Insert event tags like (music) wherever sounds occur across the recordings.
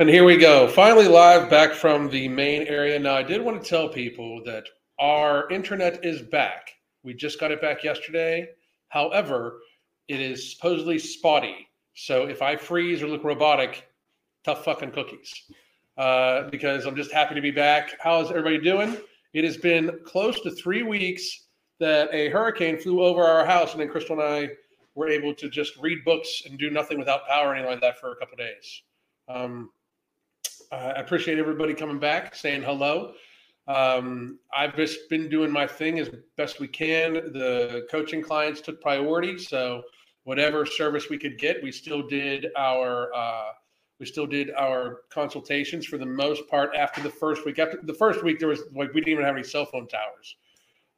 And here we go. Finally, live back from the main area. Now, I did want to tell people that our internet is back. We just got it back yesterday. However, it is supposedly spotty. So if I freeze or look robotic, tough fucking cookies. Uh, because I'm just happy to be back. How's everybody doing? It has been close to three weeks that a hurricane flew over our house, and then Crystal and I were able to just read books and do nothing without power or anything like that for a couple days. Um, I appreciate everybody coming back, saying hello. Um, I've just been doing my thing as best we can. The coaching clients took priority, so whatever service we could get, we still did our uh, we still did our consultations for the most part. After the first week, after the first week, there was like we didn't even have any cell phone towers,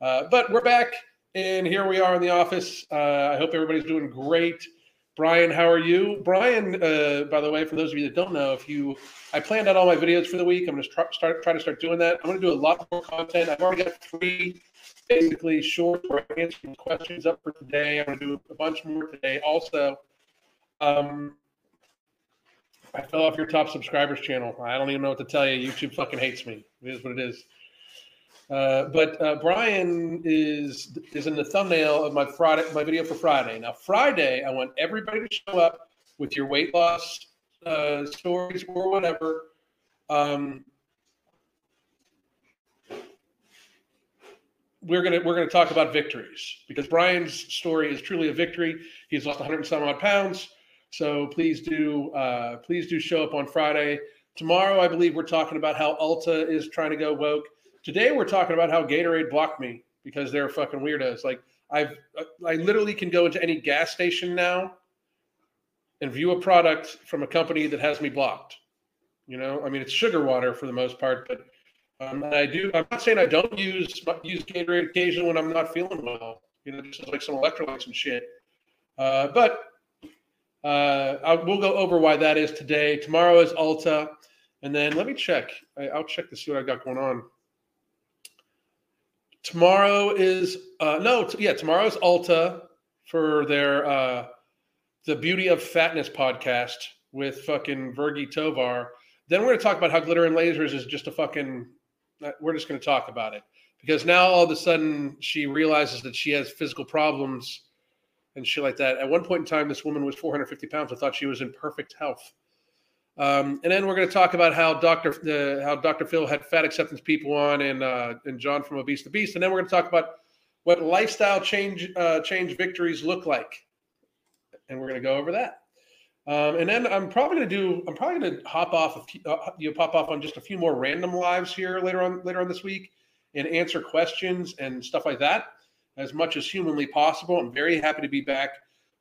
uh, but we're back and here we are in the office. Uh, I hope everybody's doing great. Brian, how are you? Brian, uh, by the way, for those of you that don't know, if you, I planned out all my videos for the week. I'm going to try, start try to start doing that. I'm going to do a lot more content. I've already got three basically short or answering questions up for today. I'm going to do a bunch more today. Also, um, I fell off your top subscribers channel. I don't even know what to tell you. YouTube fucking hates me. It is what it is. Uh, but uh, Brian is is in the thumbnail of my Friday my video for Friday. Now Friday, I want everybody to show up with your weight loss uh, stories or whatever. Um, we're gonna we're gonna talk about victories because Brian's story is truly a victory. He's lost 100 and some odd pounds. So please do uh, please do show up on Friday. Tomorrow, I believe we're talking about how Ulta is trying to go woke. Today we're talking about how Gatorade blocked me because they're fucking weirdos. Like I've I literally can go into any gas station now and view a product from a company that has me blocked. You know, I mean it's sugar water for the most part, but um, and I do. I'm not saying I don't use use Gatorade occasionally when I'm not feeling well. You know, just like some electrolytes and shit. Uh, but uh, I, we'll go over why that is today. Tomorrow is Ulta, and then let me check. I, will check to see what I got going on. Tomorrow is uh, no, t- yeah, tomorrow's Ulta for their uh, the Beauty of Fatness podcast with fucking Virgie Tovar. Then we're going to talk about how Glitter and Lazers is just a fucking. Uh, we're just going to talk about it because now all of a sudden she realizes that she has physical problems and shit like that. At one point in time, this woman was 450 pounds. I thought she was in perfect health. Um, and then we're going to talk about how Dr. Uh, how Dr. Phil had fat acceptance people on, and uh, and John from Obese to Beast. And then we're going to talk about what lifestyle change uh, change victories look like, and we're going to go over that. Um, and then I'm probably going to do. I'm probably going to hop off. A few, uh, you pop off on just a few more random lives here later on later on this week, and answer questions and stuff like that as much as humanly possible. I'm very happy to be back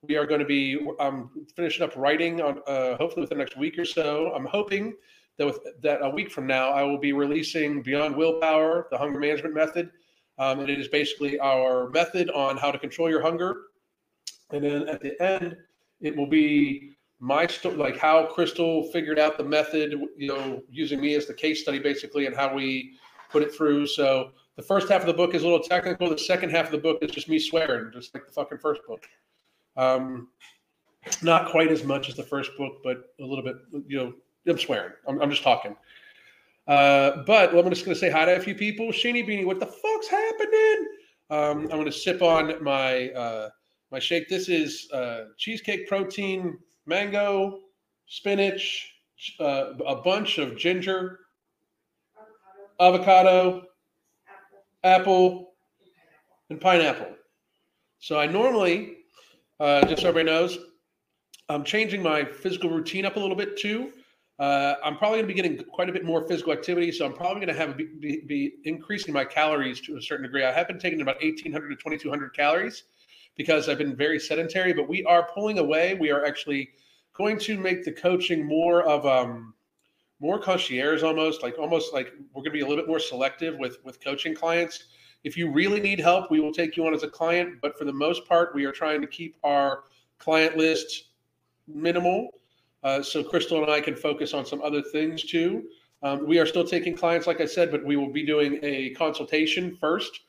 we are going to be um, finishing up writing on uh, hopefully within the next week or so. I'm hoping that with that a week from now, I will be releasing Beyond Willpower, the hunger management method. Um, and it is basically our method on how to control your hunger. And then at the end, it will be my story, like how Crystal figured out the method, you know, using me as the case study basically, and how we put it through. So the first half of the book is a little technical. The second half of the book is just me swearing, just like the fucking first book. Um, not quite as much as the first book, but a little bit. You know, I'm swearing. I'm, I'm just talking. Uh, but I'm just going to say hi to a few people. Sheeny Beanie, what the fuck's happening? Um, I'm going to sip on my uh, my shake. This is uh, cheesecake protein, mango, spinach, uh, a bunch of ginger, avocado, avocado apple, apple, and pineapple. So I normally uh, just so everybody knows, I'm changing my physical routine up a little bit too. Uh, I'm probably going to be getting quite a bit more physical activity, so I'm probably going to have be, be, increasing my calories to a certain degree. I have been taking about 1,800 to 2,200 calories because I've been very sedentary. But we are pulling away. We are actually going to make the coaching more of um, more concierge, almost like almost like we're going to be a little bit more selective with with coaching clients if you really need help, we will take you on as a client. But for the most part, we are trying to keep our client list minimal. Uh, so Crystal and I can focus on some other things too. Um, we are still taking clients, like I said, but we will be doing a consultation first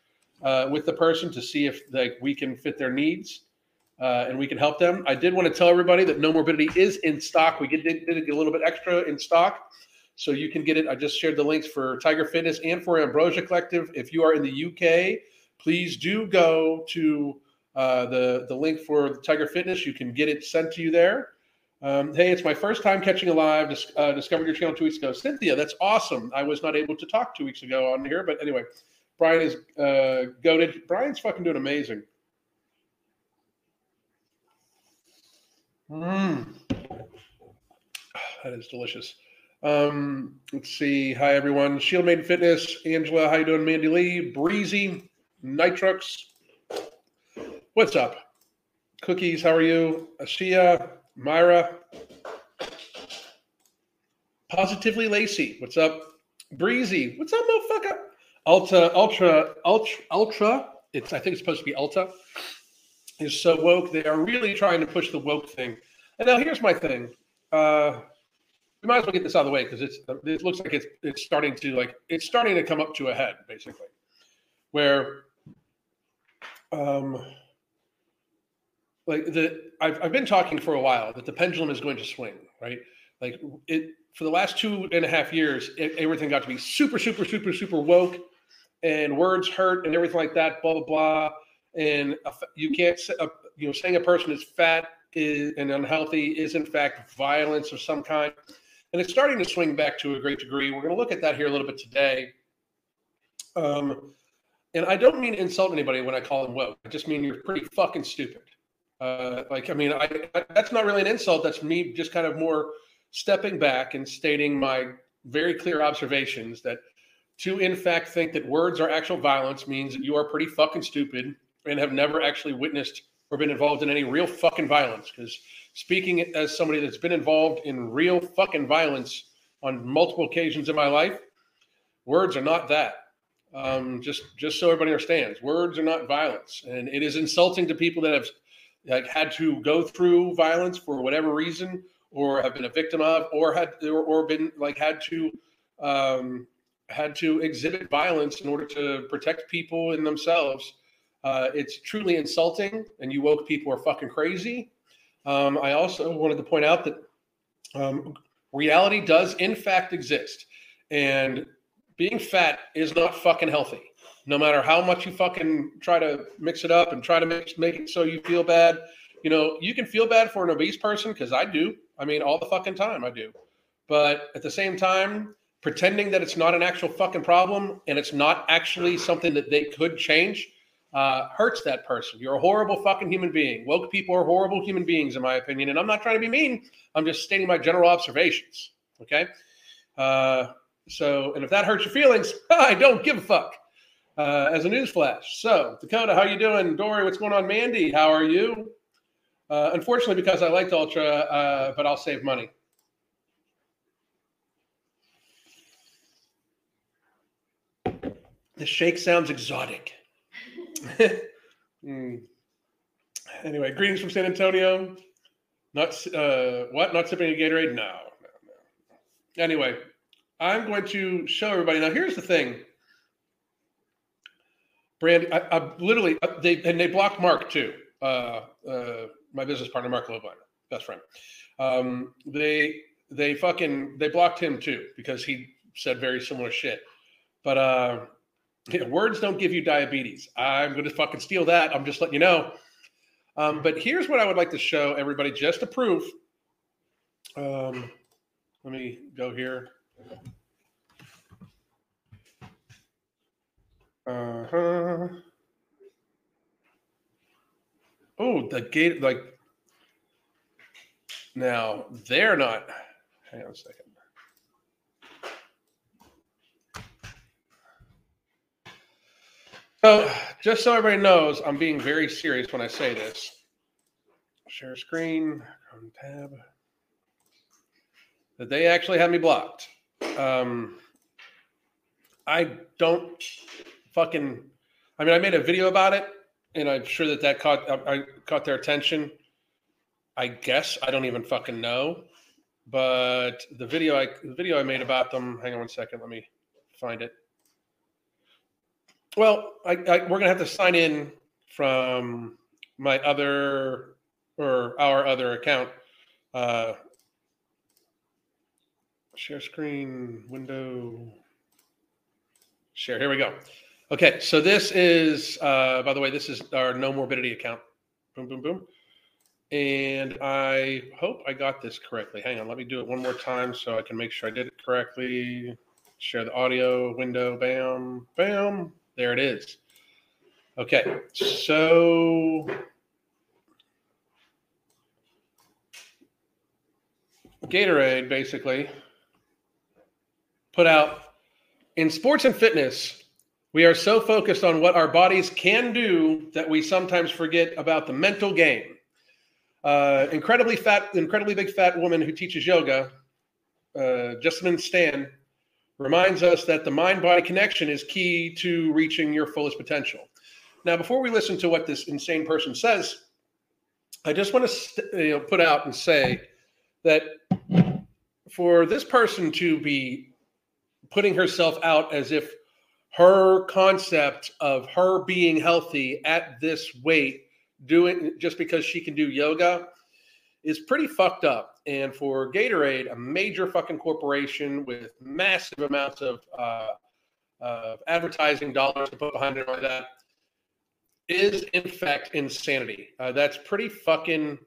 uh, with the person to see if like we can fit their needs. uh, and we can help them. I did want to tell everybody that No Morbidity is in stock. We did, did, a little bit extra in stock. So you can get it. I just shared the links for Tiger Fitness and for Ambrosia Collective. If you are in the UK, please do go to uh, the the link for Tiger Fitness. You can get it sent to you there. Um, hey, it's my first time catching a live. Dis- uh, discovered your channel two weeks ago. Cynthia, that's awesome. I was not able to talk two weeks ago on here, but anyway, Brian is uh, goaded. Brian's fucking doing amazing. Mmm. (sighs) That is delicious. Um, let's see. Hi, everyone. Shield Maiden Fitness. Angela, how you doing? Mandy Lee. Breezy. Nitrux. What's up? Cookies, how are you? Ashia. Myra. Positively Lacey. What's up? Breezy. What's up, motherfucker? Ultra, Ultra, Ultra, Ultra. It's I think it's supposed to be Ultra. Is so woke. They are really trying to push the woke thing. And now here's my thing. Uh, we might as well get this out of the way because it's it looks like it's it's starting to like it's starting to come up to a head basically, where um like the I've I've been talking for a while that the pendulum is going to swing right? Like it for the last two and a half years it, everything got to be super super super super woke and words hurt and everything like that blah blah blah. And you can't you know saying a person is fat is, and unhealthy is in fact violence of some kind and it's starting to swing back to a great degree. We're going to look at that here a little bit today. Um, and I don't mean insult anybody when I call them woke. I just mean you're pretty fucking stupid. Uh, like, I mean, I, I, that's not really an insult. That's me just kind of more stepping back and stating my very clear observations that to, in fact, think that words are actual violence means that you are pretty fucking stupid and have never actually witnessed or been involved in any real fucking violence. Because speaking as somebody that's been involved in real fucking violence on multiple occasions in my life, words are not that. Um, just just so everybody understands, words are not violence, and it is insulting to people that have like had to go through violence for whatever reason, or have been a victim of, or had or, or been like had to um, had to exhibit violence in order to protect people and themselves. Uh, it's truly insulting, and you woke people are fucking crazy. Um, I also wanted to point out that um, reality does, in fact, exist. And being fat is not fucking healthy. No matter how much you fucking try to mix it up and try to make, make it so you feel bad, you know, you can feel bad for an obese person because I do. I mean, all the fucking time I do. But at the same time, pretending that it's not an actual fucking problem and it's not actually something that they could change uh, hurts that person. You're a horrible fucking human being. Woke people are horrible human beings, in my opinion. And I'm not trying to be mean. I'm just stating my general observations. Okay. Uh, so, and if that hurts your feelings, (laughs) I don't give a fuck. Uh, as a news flash. So, Dakota, how you doing? Dory, what's going on? Mandy, how are you? Uh, unfortunately, because I liked Ultra, uh, but I'll save money. The shake sounds exotic. (laughs) mm. Anyway, greetings from San Antonio. Not uh, what? Not sipping a Gatorade? No. Anyway, I'm going to show everybody. Now, here's the thing. Brand, I, I literally uh, they and they blocked Mark too. Uh, uh, my business partner, Mark Lobliner, best friend. Um, they they fucking they blocked him too because he said very similar shit. But words don't give you diabetes. I'm going to fucking steal that. I'm just letting you know. Um, but here's what I would like to show everybody just to prove. Um, let me go here. Uh-huh. Oh, the gate, like, now they're not. Hang on a second. So, just so everybody knows, I'm being very serious when I say this. Share screen, tab. That they actually had me blocked. Um, I don't fucking. I mean, I made a video about it, and I'm sure that that caught I caught their attention. I guess I don't even fucking know, but the video I the video I made about them. Hang on one second. Let me find it. Well, I, I, we're gonna have to sign in from my other or our other account. Uh, share screen window. Share. Here we go. Okay, so this is, uh, by the way, this is our no morbidity account. Boom, boom, boom. And I hope I got this correctly. Hang on, let me do it one more time so I can make sure I did it correctly. Share the audio window. Bam, bam. There it is. Okay, so Gatorade basically put out in sports and fitness, we are so focused on what our bodies can do that we sometimes forget about the mental game. Uh, incredibly fat, incredibly big fat woman who teaches yoga, uh, Jessamyn Stan, reminds us that the mind body connection is key to reaching your fullest potential. Now, before we listen to what this insane person says, I just want to st- you know, put out and say that for this person to be putting herself out as if her concept of her being healthy at this weight doing just because she can do yoga is pretty fucked up. And for Gatorade, a major fucking corporation with massive amounts of uh, uh, advertising dollars to put behind it like that, is in fact insanity. Uh, that's pretty fucking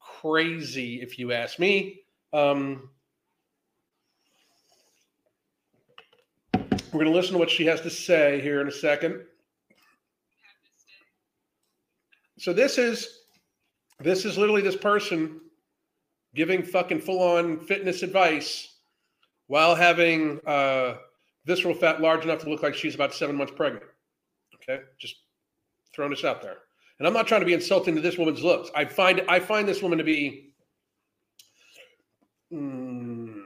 crazy, if you ask me. Um, we're going to listen to what she has to say here in a second. So this is this is literally this person giving fucking full on fitness advice while having uh, visceral fat large enough to look like she's about seven months pregnant. Okay, just throwing this out there. And I'm not trying to be insulting to this woman's looks. I find I find this woman to be mm,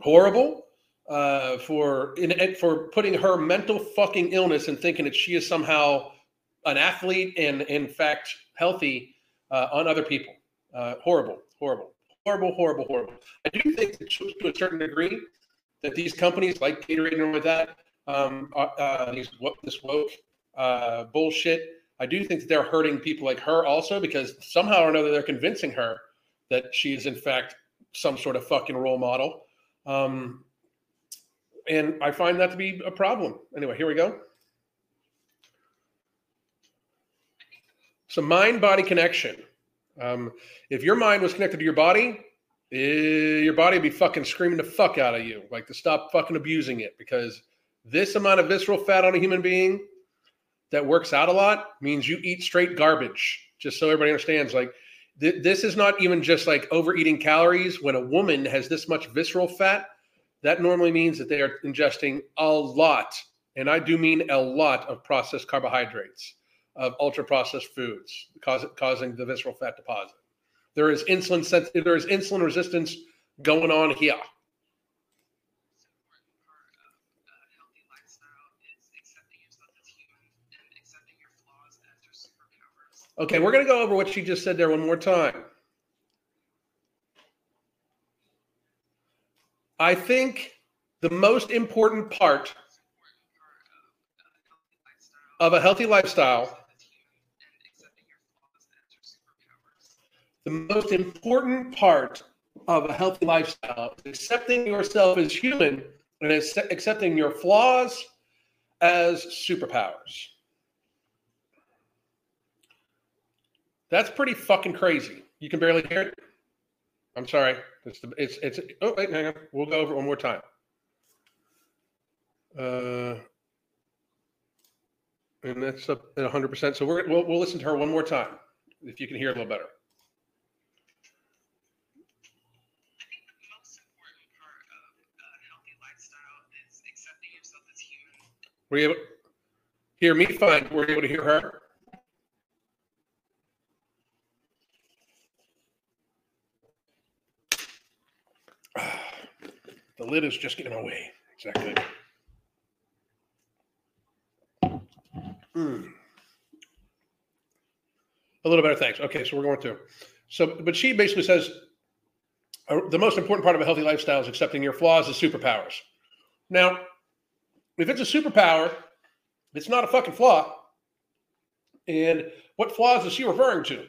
horrible uh, for in, for putting her mental fucking illness and thinking that she is somehow an athlete and in fact healthy uh, on other people. Uh, horrible, horrible, horrible, horrible, horrible. I do think that to a certain degree that these companies like Gatorade and like that, um, uh, these this woke uh, bullshit. I do think that they're hurting people like her also because somehow or another they're convincing her that she is in fact some sort of fucking role model. Um, and I find that to be a problem. Anyway, here we go. So, mind body connection. Um, if your mind was connected to your body, eh, your body would be fucking screaming the fuck out of you, like to stop fucking abusing it because this amount of visceral fat on a human being that works out a lot means you eat straight garbage. Just so everybody understands, like th- this is not even just like overeating calories. When a woman has this much visceral fat, that normally means that they are ingesting a lot, and I do mean a lot of processed carbohydrates, of ultra processed foods, cause, causing the visceral fat deposit. There is insulin sensitive, there is insulin resistance going on here. Okay, we're going to go over what she just said there one more time. I think the most important part of a healthy lifestyle, the most important part of a healthy lifestyle is accepting yourself as human and accepting your flaws as superpowers. That's pretty fucking crazy. You can barely hear it. I'm sorry. It's the, it's it's. Oh wait, hang on. We'll go over one more time. Uh, and that's up at 100. percent So we're we'll, we'll listen to her one more time if you can hear a little better. Were you able to hear me fine? Were you able to hear her? (sighs) The lid is just getting away. Is that good? Mm. A little better, thanks. Okay, so we're going to. So, but she basically says uh, the most important part of a healthy lifestyle is accepting your flaws as superpowers. Now, if it's a superpower, it's not a fucking flaw. And what flaws is she referring to?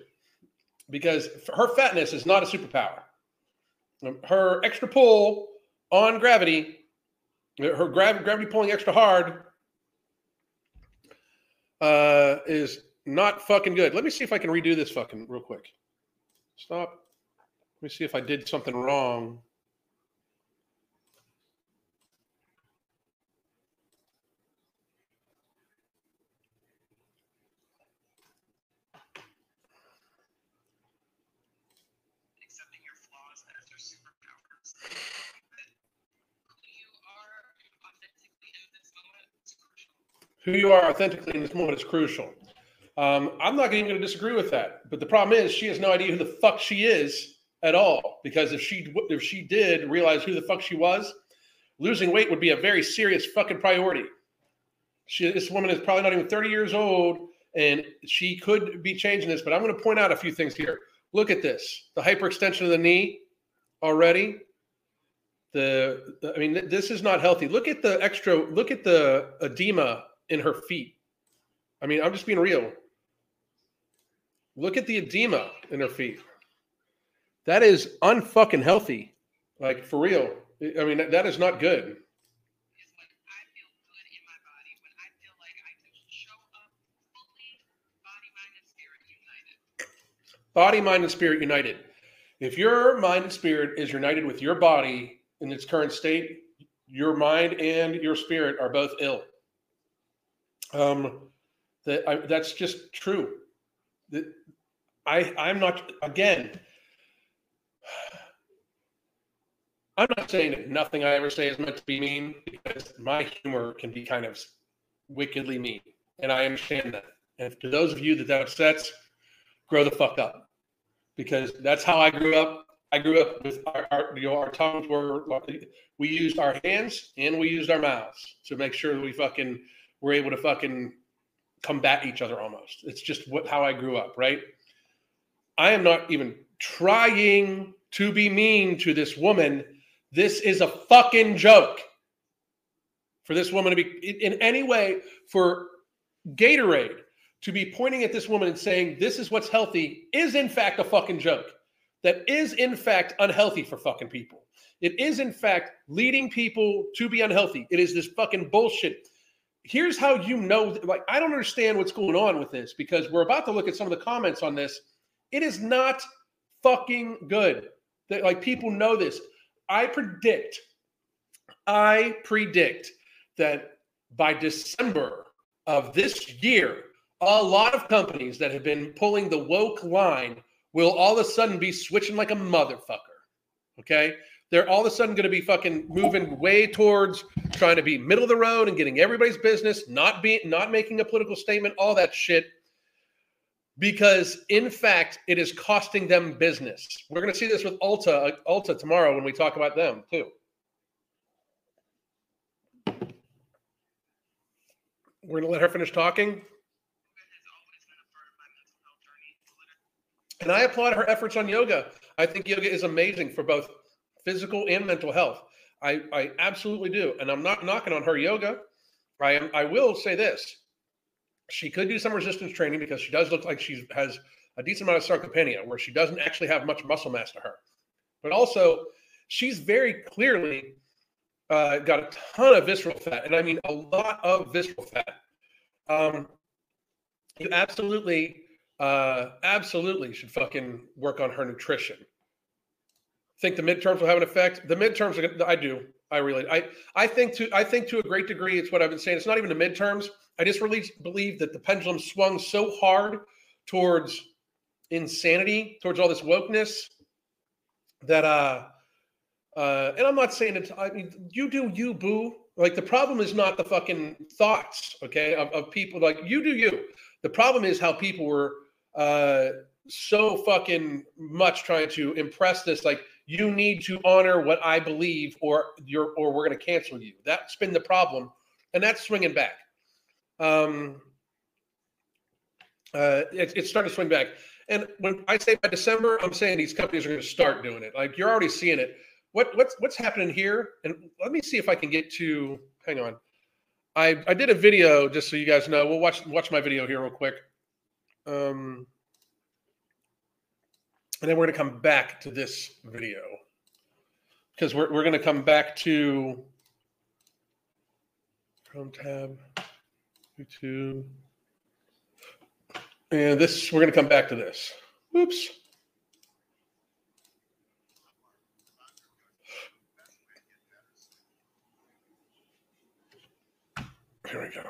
Because her fatness is not a superpower. Her extra pull on gravity, her grav- gravity pulling extra hard, uh, is not fucking good. Let me see if I can redo this fucking real quick. Stop. Let me see if I did something wrong. Who you are authentically in this moment is crucial. Um, I'm not even going to disagree with that. But the problem is, she has no idea who the fuck she is at all. Because if she if she did realize who the fuck she was, losing weight would be a very serious fucking priority. She, this woman is probably not even 30 years old, and she could be changing this. But I'm going to point out a few things here. Look at this: the hyperextension of the knee already. The, the I mean, this is not healthy. Look at the extra. Look at the edema in her feet. I mean, I'm just being real. Look at the edema in her feet. That is unfucking healthy. Like for real. I mean, that is not good. Body, mind, and spirit united. If your mind and spirit is united with your body in its current state, your mind and your spirit are both ill. Um, that I, that's just true. That I I'm not again. (sighs) I'm not saying that nothing I ever say is meant to be mean because my humor can be kind of wickedly mean, and I understand that. And to those of you that that upsets, grow the fuck up, because that's how I grew up. I grew up with our, our you know our tongues were we used our hands and we used our mouths to make sure that we fucking were able to fucking combat each other almost. It's just what how I grew up, right? I am not even trying to be mean to this woman. This is a fucking joke. For this woman to be in any way for Gatorade to be pointing at this woman and saying this is what's healthy is in fact a fucking joke. That is in fact unhealthy for fucking people. It is in fact leading people to be unhealthy. It is this fucking bullshit here's how you know like i don't understand what's going on with this because we're about to look at some of the comments on this. It is not fucking good that like people know this. I predict i predict that by december of this year a lot of companies that have been pulling the woke line will all of a sudden be switching like a motherfucker okay they're all of a sudden going to be fucking moving way towards trying to be middle of the road and getting everybody's business, not being not making a political statement, all that shit. Because in fact, it is costing them business. We're going to see this with Ulta, uh, Ulta tomorrow when we talk about them too. We're going to let her finish talking. And I applaud her efforts on yoga. I think yoga is amazing for both physical and mental health. I, I absolutely do. And I'm not knocking on her yoga. I am I will say this. She could do some resistance training because she does look like she has a decent amount of sarcopenia where she doesn't actually have much muscle mass to her. But also, she's very clearly uh, got a ton of visceral fat, and I mean a lot of visceral fat. Um, you absolutely, uh, absolutely should fucking work on her nutrition think the midterms will have an effect. The midterms, are, I do. I really, I, I think to, I think to a great degree, it's what I've been saying. It's not even the midterms. I just really believe that the pendulum swung so hard towards insanity, towards all this wokeness, that uh, uh, and I'm not saying it. I mean, you do you, boo. Like the problem is not the fucking thoughts, okay, of, of people. Like you do you. The problem is how people were uh so fucking much trying to impress this like you need to honor what I believe, or you're, or we're going to cancel you. That's been the problem, and that's swinging back. Um, uh, it, it's starting to swing back. And when I say by December, I'm saying these companies are going to start doing it. Like you're already seeing it. What what's what's happening here? And let me see if I can get to. Hang on. I I did a video just so you guys know. We'll watch watch my video here real quick. Um, and then we're going to come back to this video because we're, we're going to come back to Chrome tab, YouTube. And this, we're going to come back to this. Oops. Here we go.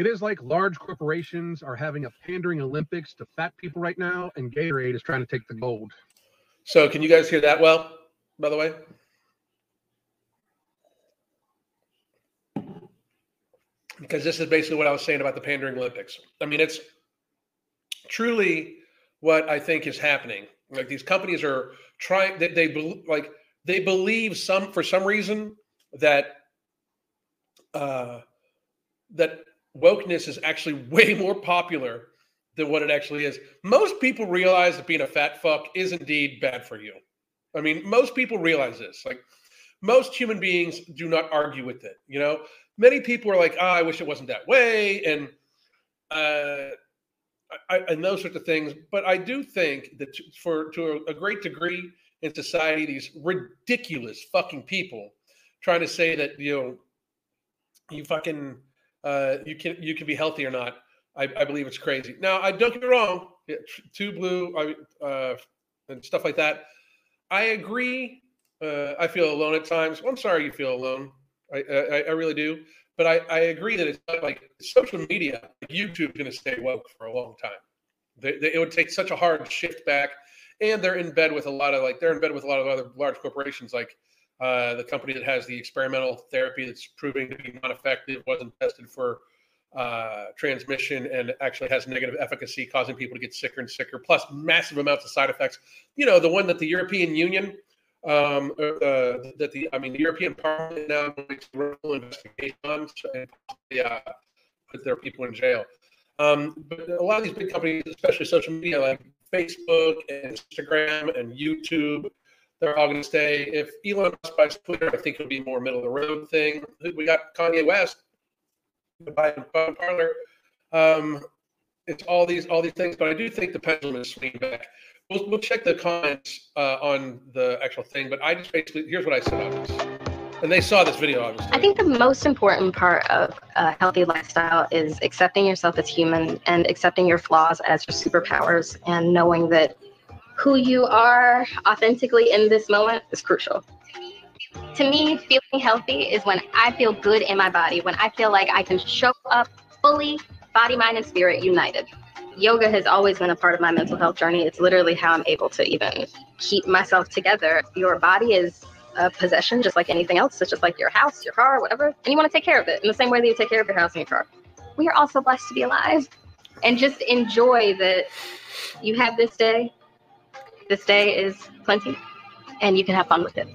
It is like large corporations are having a pandering Olympics to fat people right now, and Gatorade is trying to take the gold. So, can you guys hear that well, by the way? Because this is basically what I was saying about the pandering Olympics. I mean, it's truly what I think is happening. Like these companies are trying they, they like they believe some for some reason that uh that wokeness is actually (laughs) way more popular than what it actually is. Most people realize that being a fat fuck is indeed bad for you. I mean, most people realize this. Like most human beings do not argue with it. You know, many people are like, oh, I wish it wasn't that way. And uh I, and those sorts of things. But I do think that for to a, a great degree in society, these ridiculous fucking people trying to say that you know you fucking uh, you can you can be healthy or not. I, I believe it's crazy. Now, I don't get me wrong. Too blue uh, and stuff like that. I agree. Uh, I feel alone at times. Well, I'm sorry you feel alone. I, I, I really do. But I, I agree that it's like social media, YouTube's going to stay woke for a long time. They, they, it would take such a hard shift back, and they're in bed with a lot of like they're in bed with a lot of other large corporations, like uh, the company that has the experimental therapy that's proving to be non-effective, wasn't tested for uh, transmission, and actually has negative efficacy, causing people to get sicker and sicker, plus massive amounts of side effects. You know, the one that the European Union um, uh, uh, that the I mean the European Parliament now makes a investigation on and uh, put their people in jail. Um, but a lot of these big companies, especially social media like Facebook and Instagram and YouTube, they're all going to stay. If Elon Musk buys Twitter, I think it'll be more middle of the road thing. We got Kanye West, Biden Parler. Um, it's all these all these things, but I do think the pendulum is swinging back we'll, we'll check the comments uh, on the actual thing, but I just basically here's what I said on this. And they saw this video, obviously. I think the most important part of a healthy lifestyle is accepting yourself as human and accepting your flaws as your superpowers and knowing that who you are authentically in this moment is crucial. To me, feeling healthy is when I feel good in my body, when I feel like I can show up fully, body, mind, and spirit united yoga has always been a part of my mental health journey. It's literally how I'm able to even keep myself together. Your body is a possession, just like anything else. It's just like your house, your car, whatever. And you want to take care of it in the same way that you take care of your house and your car. We are also blessed to be alive and just enjoy that you have this day. This day is plenty and you can have fun with it.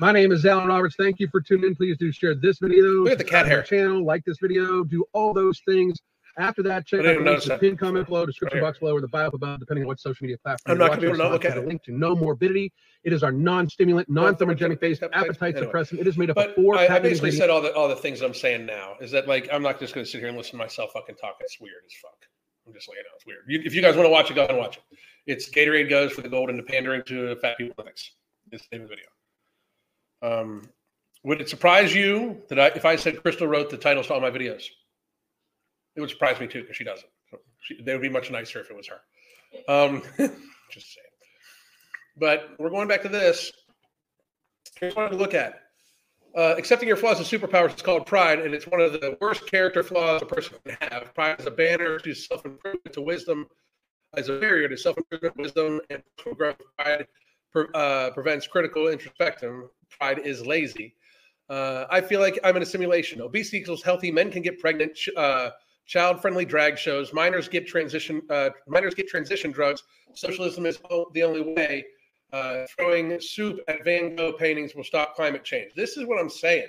My name is Alan Roberts. Thank you for tuning in. Please do share this video. Look at the cat hair. Channel, like this video, do all those things. After that, check out the pin comment below, description right box below, or the bio above, depending on what social media platform. I'm not going to be able to look at it. link to no morbidity. It is our non-stimulant, non-thermogenic based appetite anyway. suppressant. It is made up but of four. I, I basically said all the all the things I'm saying now. Is that like I'm not just going to sit here and listen to myself fucking talk. It's weird as fuck. I'm just laying out. It's weird. You, if you guys want to watch it, go and watch it. It's Gatorade goes for the gold and the pandering to fat people Olympics. It's the name of the video. Um, would it surprise you that I, if I said Crystal wrote the titles to all my videos? It would surprise me too because she doesn't. They would be much nicer if it was her. Um, (laughs) just saying. But we're going back to this. Here's what to look at. Uh, accepting your flaws as superpowers is called pride, and it's one of the worst character flaws a person can have. Pride is a banner to self improvement, to wisdom, as a barrier to self improvement, wisdom, and growth. Pride uh, prevents critical introspection. Pride is lazy. Uh, I feel like I'm in a simulation. Obesity equals healthy. Men can get pregnant. Uh, child-friendly drag shows. Minors get transition. Uh, minors get transition drugs. Socialism is the only way. Uh, throwing soup at Van Gogh paintings will stop climate change. This is what I'm saying.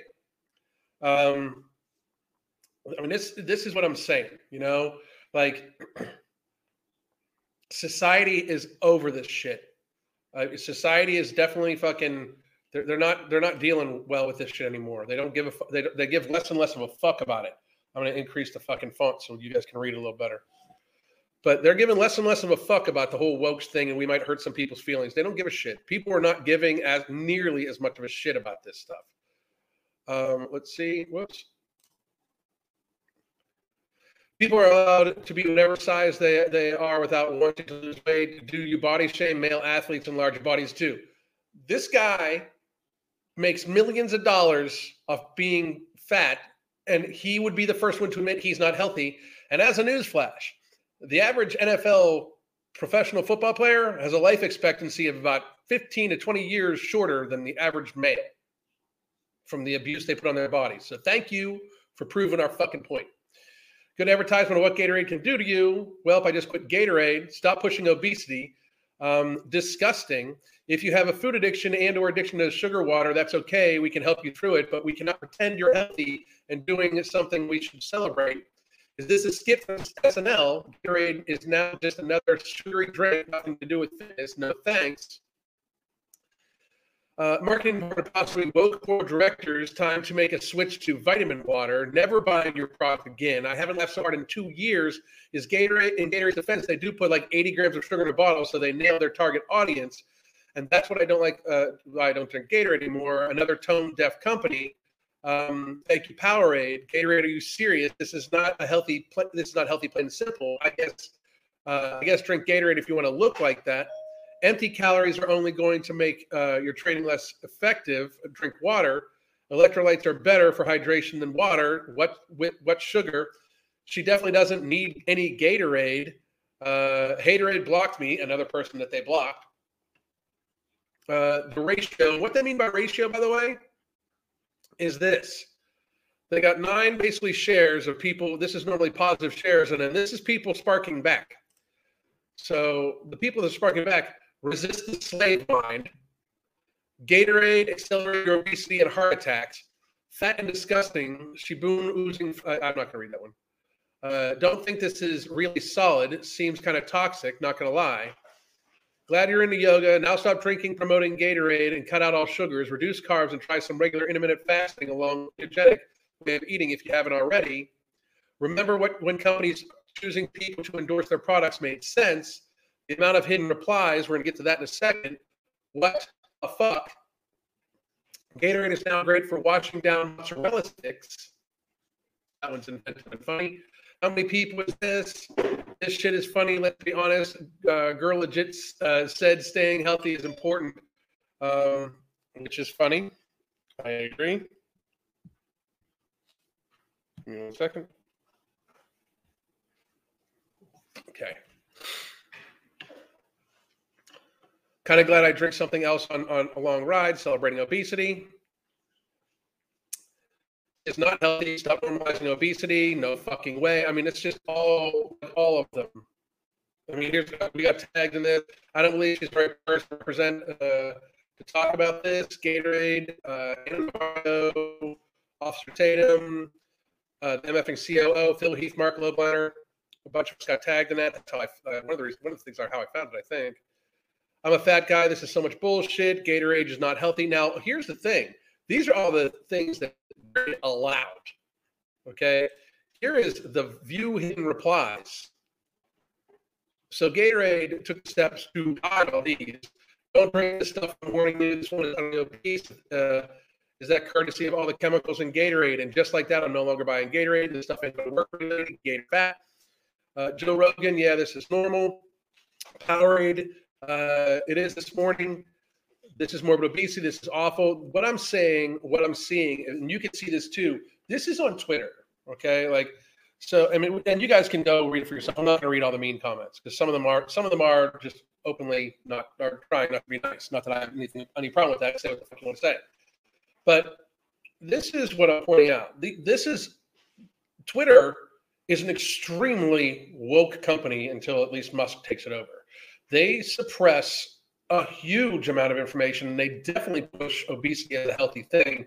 Um, I mean, this this is what I'm saying. You know, like (clears throat) society is over this shit. Uh, society is definitely fucking. They're, they're not they're not dealing well with this shit anymore. They don't give a they they give less and less of a fuck about it. I'm to increase the fucking font so you guys can read a little better. But they're giving less and less of a fuck about the whole woke thing, and we might hurt some people's feelings. They don't give a shit. People are not giving as nearly as much of a shit about this stuff. Um, let's see. Whoops. People are allowed to be whatever size they, they are without wanting to lose weight. Do you body shame male athletes in large bodies too? This guy makes millions of dollars of being fat, and he would be the first one to admit he's not healthy. And as a newsflash, the average NFL professional football player has a life expectancy of about 15 to 20 years shorter than the average male from the abuse they put on their bodies. So thank you for proving our fucking point. Good advertisement of what Gatorade can do to you. Well, if I just quit Gatorade, stop pushing obesity. Um, disgusting. If you have a food addiction and or addiction to sugar water, that's okay. We can help you through it, but we cannot pretend you're healthy and doing something we should celebrate. Is this a skip from SNL? Gatorade is now just another sugary drink, nothing to do with fitness. No thanks. Uh, marketing board possibly woke board directors time to make a switch to vitamin water. Never buying your product again. I haven't laughed so hard in two years. Is Gatorade in Gatorade's defense? They do put like 80 grams of sugar in a bottle, so they nail their target audience. And that's what I don't like. Uh, I don't drink Gatorade anymore. Another tone deaf company. Um, thank you, Powerade. Gatorade, are you serious? This is not a healthy. This is not healthy, plain and simple. I guess. Uh, I guess drink Gatorade if you want to look like that empty calories are only going to make uh, your training less effective. Drink water. Electrolytes are better for hydration than water. What with what sugar? She definitely doesn't need any Gatorade. Uh, Haterade blocked me. Another person that they blocked. Uh, the ratio. What they mean by ratio, by the way, is this. They got nine basically shares of people. This is normally positive shares, and then this is people sparking back. So the people that are sparking back, resist the slave mind, Gatorade, accelerate your obesity and heart attacks, fat and disgusting, Shibun oozing. I'm not going to read that one. Uh, don't think this is really solid. Seems kind of toxic, not going to lie. Glad you're into yoga. Now stop drinking, promoting Gatorade, and cut out all sugars. Reduce carbs and try some regular intermittent fasting along with genetic way of eating if you haven't already. Remember what when companies choosing people to endorse their products made sense the amount of hidden replies, we're going to get to that in a second. What the fuck? Gatorade is now great for washing down mozzarella sticks. That one's inventive and funny. How many people is this? This shit is funny. Let's be honest. Uh, Girl legit uh, said staying healthy is important, um, which is funny. I agree. Give me one second. Okay. Kind of glad I drink something else on, on a long ride, celebrating obesity. It's not healthy. Stop normalizing obesity. No fucking way. I mean, it's just all all of them. I mean, here's we got tagged in this. I don't believe she's the right person to represent uh, to talk about this. Gatorade, uh, Officer Tatum, uh, the MFing COO, Phil Heath, Mark Lobliner. A bunch of us got tagged in that. That's how I. Uh, one of the reasons, one of the things are how I found it. I think. I'm a fat guy. This is so much bullshit. Gatorade is not healthy. Now, here's the thing these are all the things that are allowed. Okay. Here is the view hidden replies. So Gatorade took steps to hide all these. Don't bring this stuff from warning you. This one is obese. Uh, is that courtesy of all the chemicals in Gatorade? And just like that, I'm no longer buying Gatorade. This stuff ain't going to work related. Gator fat. Uh, Joe Rogan, yeah, this is normal. Powerade, uh, it is this morning. This is morbid obesity. This is awful. What I'm saying, what I'm seeing, and you can see this too. This is on Twitter. Okay, like so. I mean, and you guys can go read it for yourself. I'm not going to read all the mean comments because some of them are some of them are just openly not are trying not to be nice. Not that I have anything any problem with that. Say what the fuck you want to say. But this is what I'm pointing out. The, this is Twitter is an extremely woke company until at least Musk takes it over they suppress a huge amount of information. And they definitely push obesity as a healthy thing.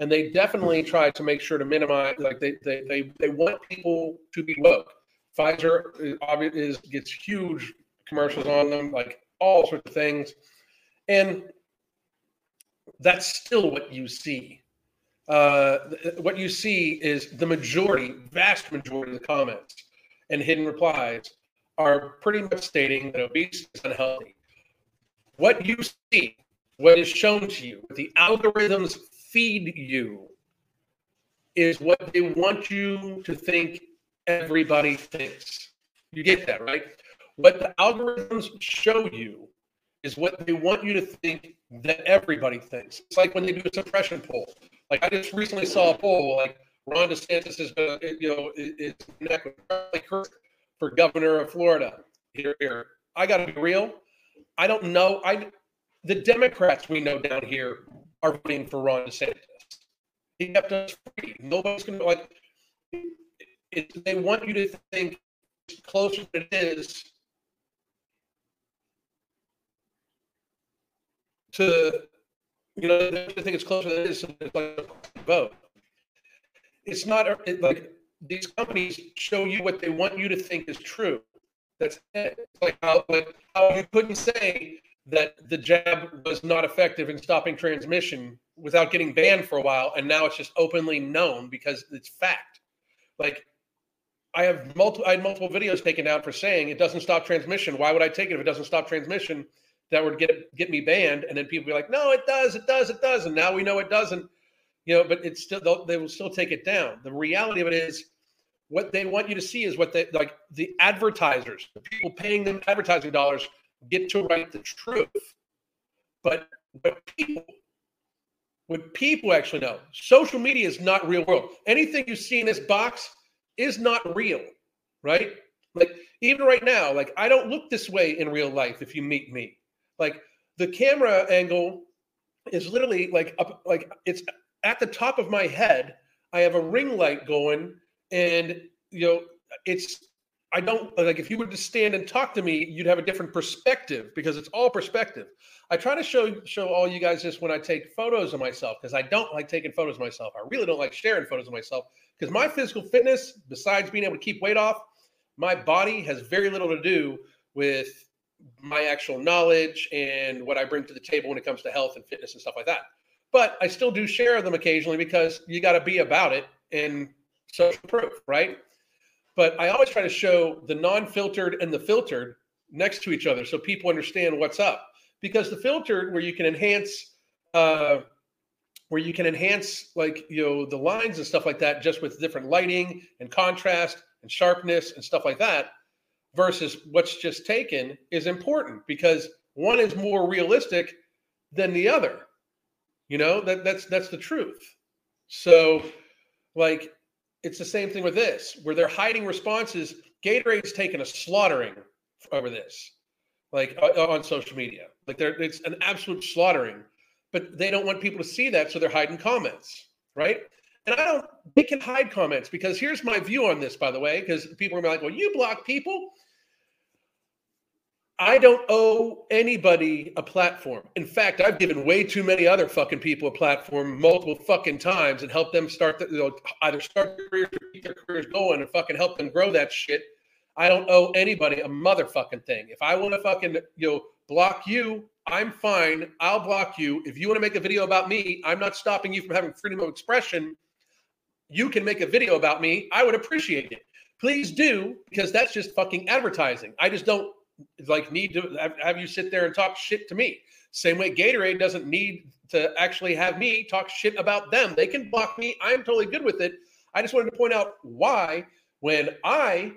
And they definitely try to make sure to minimize, like they they they, they want people to be woke. Pfizer is, is gets huge commercials on them, like all sorts of things, and that's still what you see. uh, what you see is the majority, vast majority of the comments and hidden replies are pretty much stating that obesity is unhealthy. What you see, what is shown to you, the algorithms feed you, is what they want you to think everybody thinks. You get that, right? What the algorithms show you is what they want you to think that everybody thinks. It's like when they do a suppression poll. Like I just recently saw a poll like Ron DeSantis is going to, you know, is for governor of Florida. Here, here. I got to be real. I don't know. I the Democrats we know down here are voting for Ron DeSantis. He kept us free. Nobody's going to like. It, they want you to think closer than it is to, you know, they think it's closer than it is. It's like a vote. It's not it, like these companies show you what they want you to think is true. That's it. It's like how, how you couldn't say that the jab was not effective in stopping transmission without getting banned for a while, and now it's just openly known because it's fact. Like I have multiple, I had multiple videos taken down for saying it doesn't stop transmission. Why would I take it if it doesn't stop transmission? That would get get me banned, and then people be like, "No, it does, it does, it does," and now we know it doesn't. You know, but it's still they will still take it down. The reality of it is, what they want you to see is what they like. The advertisers, the people paying them advertising dollars, get to write the truth. But what people what people actually know, social media is not real world. Anything you see in this box is not real, right? Like even right now, like I don't look this way in real life if you meet me. Like the camera angle is literally like up like it's at the top of my head. I have a ring light going and you know it's I don't like if you were to stand and talk to me, you'd have a different perspective because it's all perspective. I try to show show all you guys this when I take photos of myself because I don't like taking photos of myself. I really don't like sharing photos of myself because my physical fitness, besides being able to keep weight off, my body has very little to do with my actual knowledge and what I bring to the table when it comes to health and fitness and stuff like that. But I still do share them occasionally because you got to be about it and social proof, right? But I always try to show the non-filtered and the filtered next to each other so people understand what's up. Because the filtered, where you can enhance, uh, where you can enhance like you know the lines and stuff like that, just with different lighting and contrast and sharpness and stuff like that, versus what's just taken is important because one is more realistic than the other. You know that that's that's the truth. So, like it's the same thing with this, where they're hiding responses. Gatorade's taken a slaughtering over this, like uh, on social media. Like they it's an absolute slaughtering, but they don't want people to see that, so they're hiding comments, right? And I don't. They can hide comments because here's my view on this, by the way, because people are like, "Well, you block people." I don't owe anybody a platform. In fact, I've given way too many other fucking people a platform multiple fucking times and helped them start, the, you know, either start their careers or keep their careers going and fucking help them grow that shit. I don't owe anybody a motherfucking thing. If I want to fucking, you know, block you, I'm fine. I'll block you. If you want to make a video about me, I'm not stopping you from having freedom of expression. You can make a video about me. I would appreciate it. Please do, because that's just fucking advertising. I just don't like need to have you sit there and talk shit to me. Same way Gatorade doesn't need to actually have me talk shit about them. They can block me. I'm totally good with it. I just wanted to point out why when I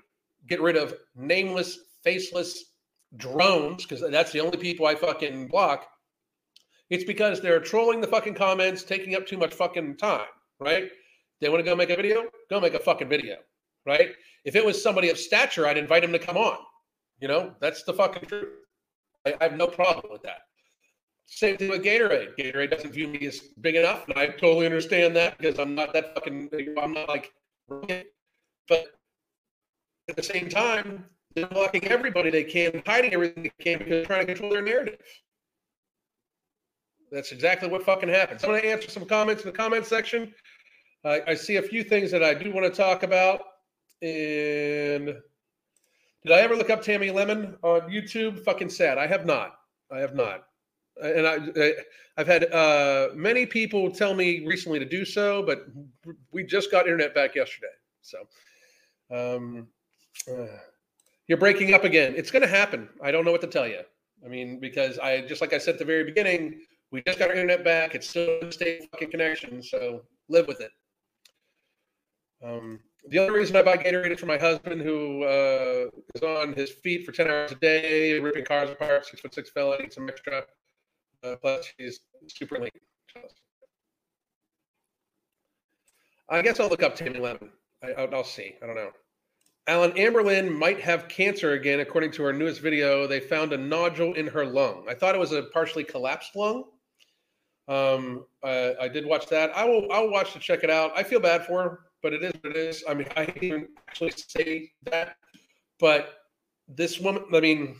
get rid of nameless, faceless drones, because that's the only people I fucking block, it's because they're trolling the fucking comments, taking up too much fucking time, right? They want to go make a video? Go make a fucking video, right? If it was somebody of stature, I'd invite him to come on. You know, that's the fucking truth. I, I have no problem with that. Same thing with Gatorade. Gatorade doesn't view me as big enough, and I totally understand that because I'm not that fucking. I'm not like, but at the same time, they're blocking everybody they can, hiding everything they can because they're trying to control their narrative. That's exactly what fucking happens. I'm going to answer some comments in the comment section. I, I see a few things that I do want to talk about, and did I ever look up Tammy Lemon on YouTube? Fucking sad. I have not. I have not. and I, I I've had uh, many people tell me recently to do so, but we just got internet back yesterday. So, um, uh, you're breaking up again. It's going to happen. I don't know what to tell you. I mean, because I just like I said at the very beginning, we just got our internet back. It's still a state fucking connection, so live with it. Um, the other reason I buy Gatorade is for my husband, who uh, is on his feet for ten hours a day, ripping cars apart, six foot six fella, needs some extra. Uh, plus, he's super lean. I guess I'll look up Tammy Lemon. I, will see. I don't know. Alan Amberlynn might have cancer again, according to her newest video. They found a nodule in her lung. I thought it was a partially collapsed lung. Um, I, I did watch that. I will. I'll watch to check it out. I feel bad for her, but it is what it is. I mean, I even actually say that, but this woman. I mean,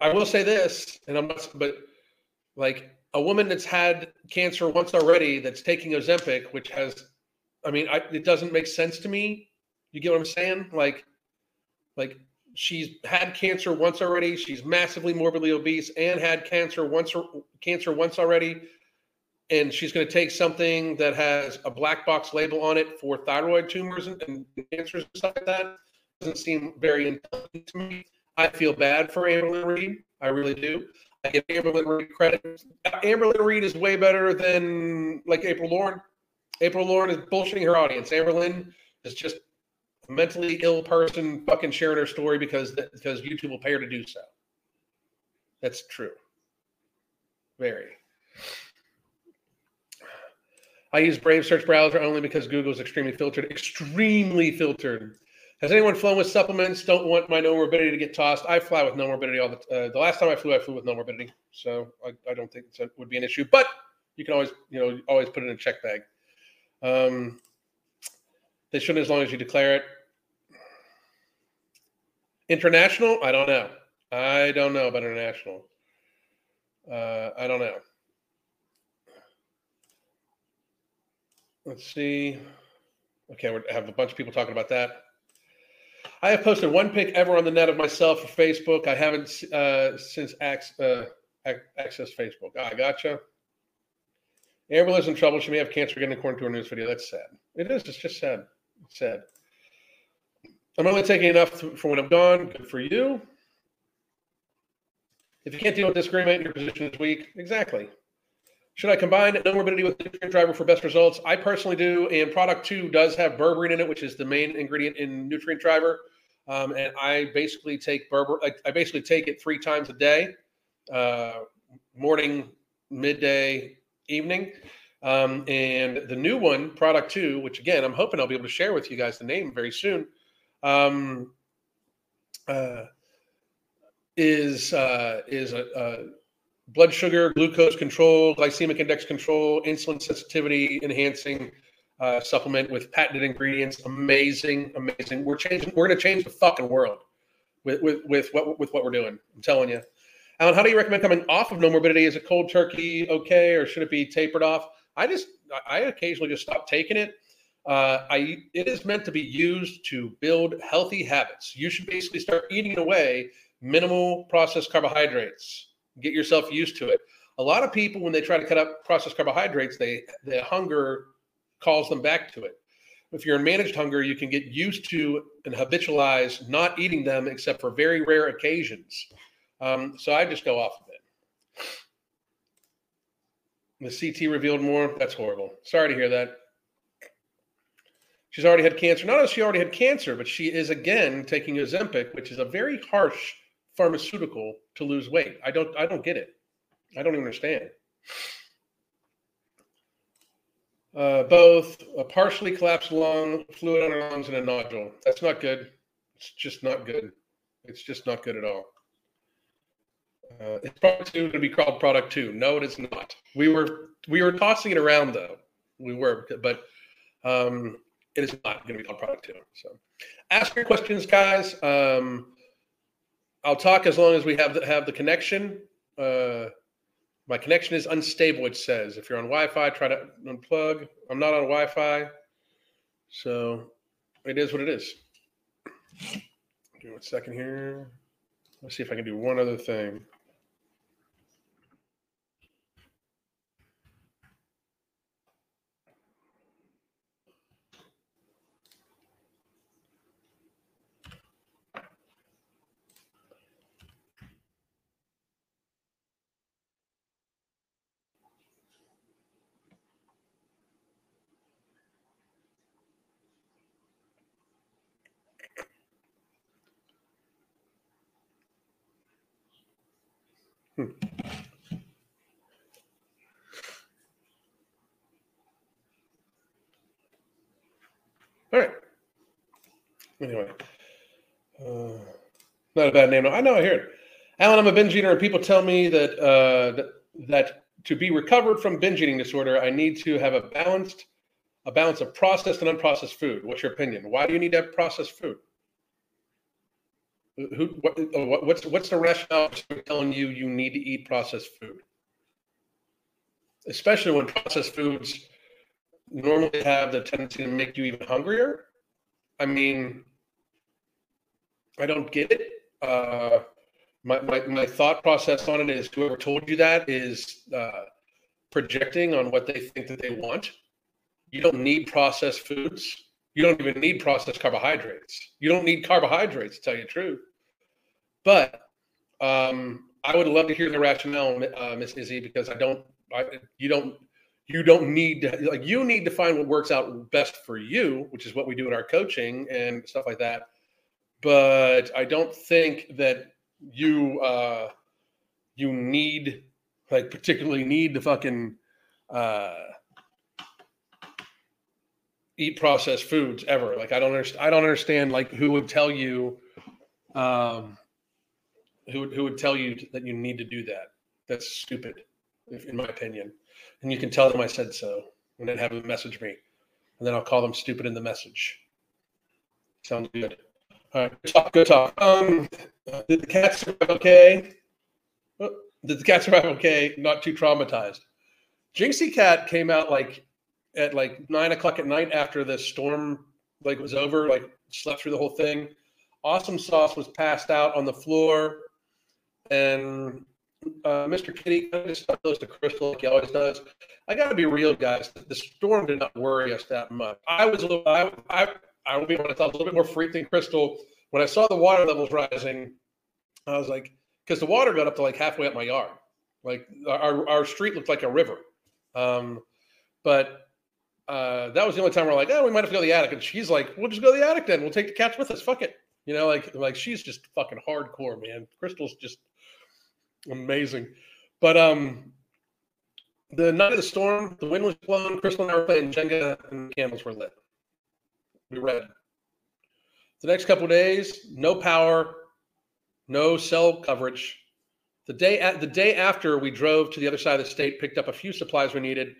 I will say this, and I'm not, but like a woman that's had cancer once already, that's taking Ozempic, which has I mean, I, it doesn't make sense to me. You get what I'm saying? Like, like she's had cancer once already. She's massively morbidly obese and had cancer once cancer once already. And she's going to take something that has a black box label on it for thyroid tumors and, and cancers and stuff like that. Doesn't seem very intelligent to me. I feel bad for Amberlynn Reid. I really do. I give Amberlynn Reid credit. Uh, Amberlynn Reid is way better than like April Lauren. April Lauren is bullshitting her audience. Amberlynn is just a mentally ill person fucking sharing her story because because YouTube will pay her to do so. That's true. Very. I use Brave Search Browser only because Google is extremely filtered. Extremely filtered. Has anyone flown with supplements? Don't want my Nomorbidity to get tossed. I fly with Nomorbidity all the. Uh, the last time I flew, I flew with Nomorbidity, so I, I don't think it would be an issue. But you can always, you know, always put it in a check bag. Um, they shouldn't as long as you declare it. International? I don't know. I don't know about international. Uh, I don't know. Let's see. Okay, we have a bunch of people talking about that. I have posted one pic ever on the net of myself for Facebook. I haven't uh, since access, uh, access Facebook. Oh, I gotcha. Amberlynn's in trouble. She may have cancer again, according to her news video. That's sad. It is. It's just sad. It's sad. I'm only taking enough for when I'm gone. Good for you. If you can't deal with disagreement, your position is weak. Exactly. Should I combine Nomorbidity with nutrient driver for best results? I personally do, and product two does have berberine in it, which is the main ingredient in nutrient driver. Um, and I basically take berber. I, I, basically take it three times a day, uh, morning, midday, evening. Um, and the new one, product two, which again, I'm hoping I'll be able to share with you guys the name very soon, um, uh, is uh, is a, a, blood sugar, glucose control, glycemic index control, insulin sensitivity enhancing uh, supplement with patented ingredients. Amazing, amazing. We're changing. We're going to change the fucking world with with with what with what we're doing. I'm telling you. Alan, how do you recommend coming off of Nomorbidity? Is a cold turkey okay, or should it be tapered off? I just, I occasionally just stop taking it. Uh, I, it is meant to be used to build healthy habits. You should basically start eating away minimal processed carbohydrates. Get yourself used to it. A lot of people, when they try to cut out processed carbohydrates, they the hunger calls them back to it. If you're in managed hunger, you can get used to and habitualize not eating them except for very rare occasions. Um, so I just go off of it. The CT revealed more. That's horrible. Sorry to hear that. She's already had cancer. Not only she already had cancer, but she is again taking Ozempic, which is a very harsh pharmaceutical to lose weight. I don't I don't get it. I don't even understand. Uh, both a partially collapsed lung, fluid on her lungs, and a nodule. That's not good. It's just not good. It's just not good at all. Uh, it's two going to be called product two. No, it is not. We were we were tossing it around though. We were, but um, it is not going to be called product two. So, ask your questions, guys. Um, I'll talk as long as we have the, have the connection. Uh, my connection is unstable. It says if you're on Wi-Fi, try to unplug. I'm not on Wi-Fi, so it is what it is. Give me one second here. Let's see if I can do one other thing. Hmm. All right. Anyway, uh, not a bad name. I know I hear it. Alan, I'm a binge eater, and people tell me that uh, that, to be recovered from binge eating disorder, I need to have a balanced a balance of processed and unprocessed food. What's your opinion? Why do you need to have processed food? Who, what, what's what's the rationale for telling you you need to eat processed food? Especially when processed foods normally have the tendency to make you even hungrier. I mean, I don't get it. Uh, my, my, my thought process on it is whoever told you that is uh, projecting on what they think that they want. You don't need processed foods. You don't even need processed carbohydrates. You don't need carbohydrates, to tell you the truth. But um, I would love to hear the rationale, uh, Miss Izzy, because I don't. I, you don't. You don't need to like. You need to find what works out best for you, which is what we do in our coaching and stuff like that. But I don't think that you uh, you need like particularly need to fucking uh, eat processed foods ever. Like I don't understand. I don't understand like who would tell you, um, who who would tell you that you need to do that. That's stupid, in my opinion. And you can tell them I said so, and then have them message me, and then I'll call them stupid in the message. Sounds good. All right, good talk. Good talk. Um, did the cat survive okay? Oh, did the cat survive okay? Not too traumatized. Jinxie Cat came out like at like nine o'clock at night after the storm like was over, like slept through the whole thing. Awesome Sauce was passed out on the floor, and uh, Mr. Kitty kind of just close to Crystal like he always does. I got to be real, guys. The storm did not worry us that much. I was a little, I, I, I honest, I was a little bit more freaked than Crystal when I saw the water levels rising. I was like, because the water got up to like halfway up my yard. Like our, our street looked like a river. Um, but uh, that was the only time we're like, oh, we might have to go to the attic. And she's like, we'll just go to the attic then. We'll take the cats with us. Fuck it. You know, like like she's just fucking hardcore, man. Crystal's just amazing. But um the night of the storm, the wind was blowing, Crystal and I were playing Jenga and candles were lit. We read. The next couple days, no power, no cell coverage. The day at the day after we drove to the other side of the state, picked up a few supplies we needed,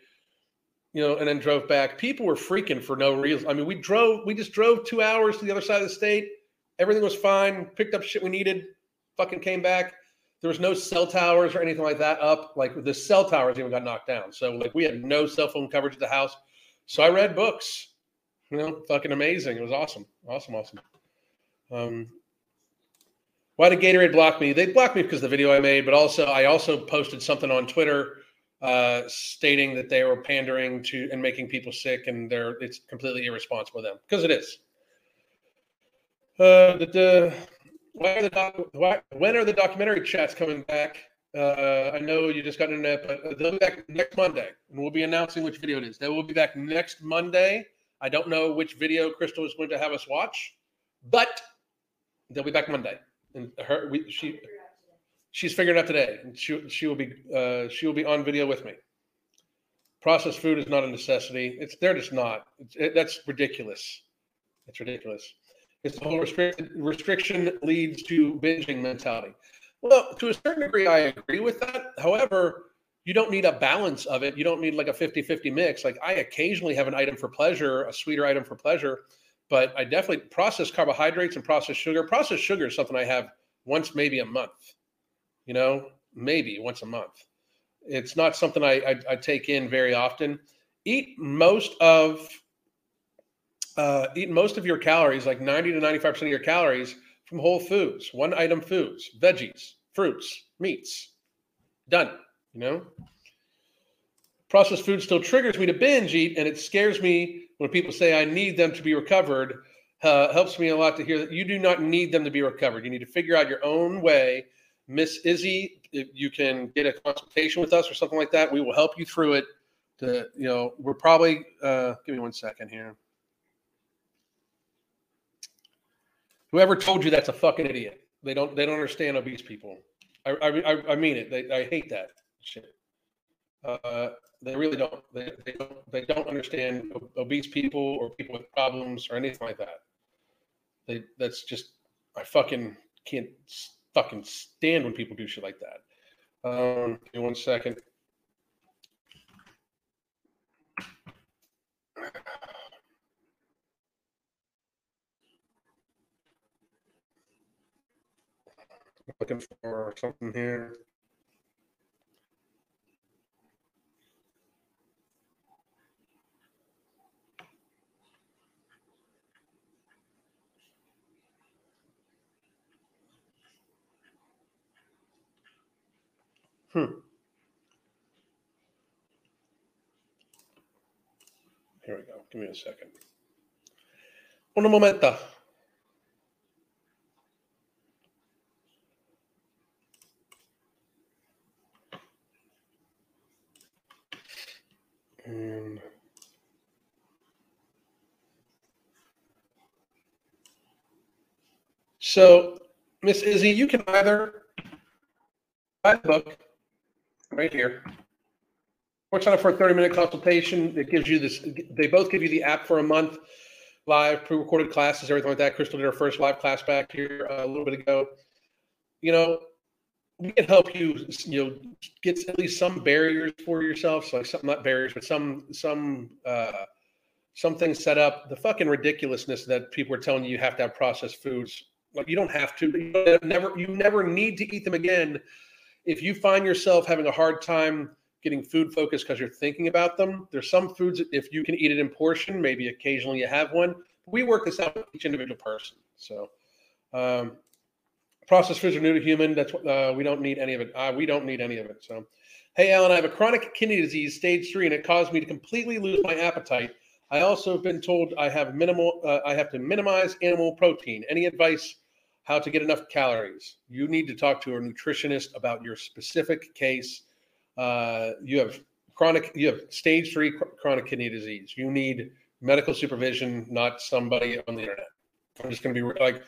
you know, and then drove back. People were freaking for no reason. I mean, we drove, we just drove two hours to the other side of the state. Everything was fine. Picked up shit we needed. Fucking came back. There was no cell towers or anything like that up. Like the cell towers even got knocked down. So like we had no cell phone coverage at the house. So I read books. You know, fucking amazing. It was awesome. Awesome, awesome. Um, why did Gatorade block me? They blocked me because of the video I made, but also I also posted something on Twitter uh, stating that they were pandering to and making people sick, and they're it's completely irresponsible of them because it is. Uh, the, the why are the why, when are the documentary chats coming back? Uh, I know you just got internet, but they'll be back next Monday, and we'll be announcing which video it is. They will be back next Monday. I don't know which video Crystal is going to have us watch, but they'll be back Monday. And her, we, she, she's figuring out today. She, she will be, uh, she will be on video with me. Processed food is not a necessity. It's they're just not. It, that's ridiculous. It's ridiculous. It's the whole restriction leads to binging mentality. Well, to a certain degree, I agree with that. However, you don't need a balance of it. You don't need like a 50 50 mix. Like I occasionally have an item for pleasure, a sweeter item for pleasure, but I definitely process carbohydrates and processed sugar. Processed sugar is something I have once, maybe a month, you know, maybe once a month. It's not something I, I, I take in very often. Eat most of uh, eat most of your calories, like 90 to 95% of your calories, from whole foods, one item foods, veggies, fruits, meats. Done. You know? Processed food still triggers me to binge eat, and it scares me when people say I need them to be recovered. Uh, helps me a lot to hear that you do not need them to be recovered. You need to figure out your own way. Miss Izzy, if you can get a consultation with us or something like that, we will help you through it. To you know, we're probably uh, give me one second here. Whoever told you that's a fucking idiot. They don't they don't understand obese people. I I, I mean it. They, I hate that shit. Uh, they really don't. They, they don't. They don't understand obese people or people with problems or anything like that. They that's just I fucking can't fucking stand when people do shit like that. Um, give me one second. Looking for something here. Hmm. Here we go. Give me a second. Un momento. And so, Miss Izzy, you can either buy the book right here. Or sign up for a 30 minute consultation. It gives you this, they both give you the app for a month, live, pre recorded classes, everything like that. Crystal did her first live class back here uh, a little bit ago. You know, we can help you, you know, get at least some barriers for yourself. So like some, not barriers, but some, some, uh, some things set up. The fucking ridiculousness that people are telling you you have to have processed foods. Like you don't have to. You never, you never need to eat them again if you find yourself having a hard time getting food focused because you're thinking about them, there's some foods if you can eat it in portion, maybe occasionally you have one. We work this out with each individual person. So, um, processed foods are new to human. That's uh, we don't need any of it. Uh, we don't need any of it. So, hey, Alan, I have a chronic kidney disease, stage three, and it caused me to completely lose my appetite. I also have been told I have minimal. Uh, I have to minimize animal protein. Any advice how to get enough calories. You need to talk to a nutritionist about your specific case. Uh, you have chronic, you have stage three chronic kidney disease. You need medical supervision, not somebody on the internet. I'm just going to be like,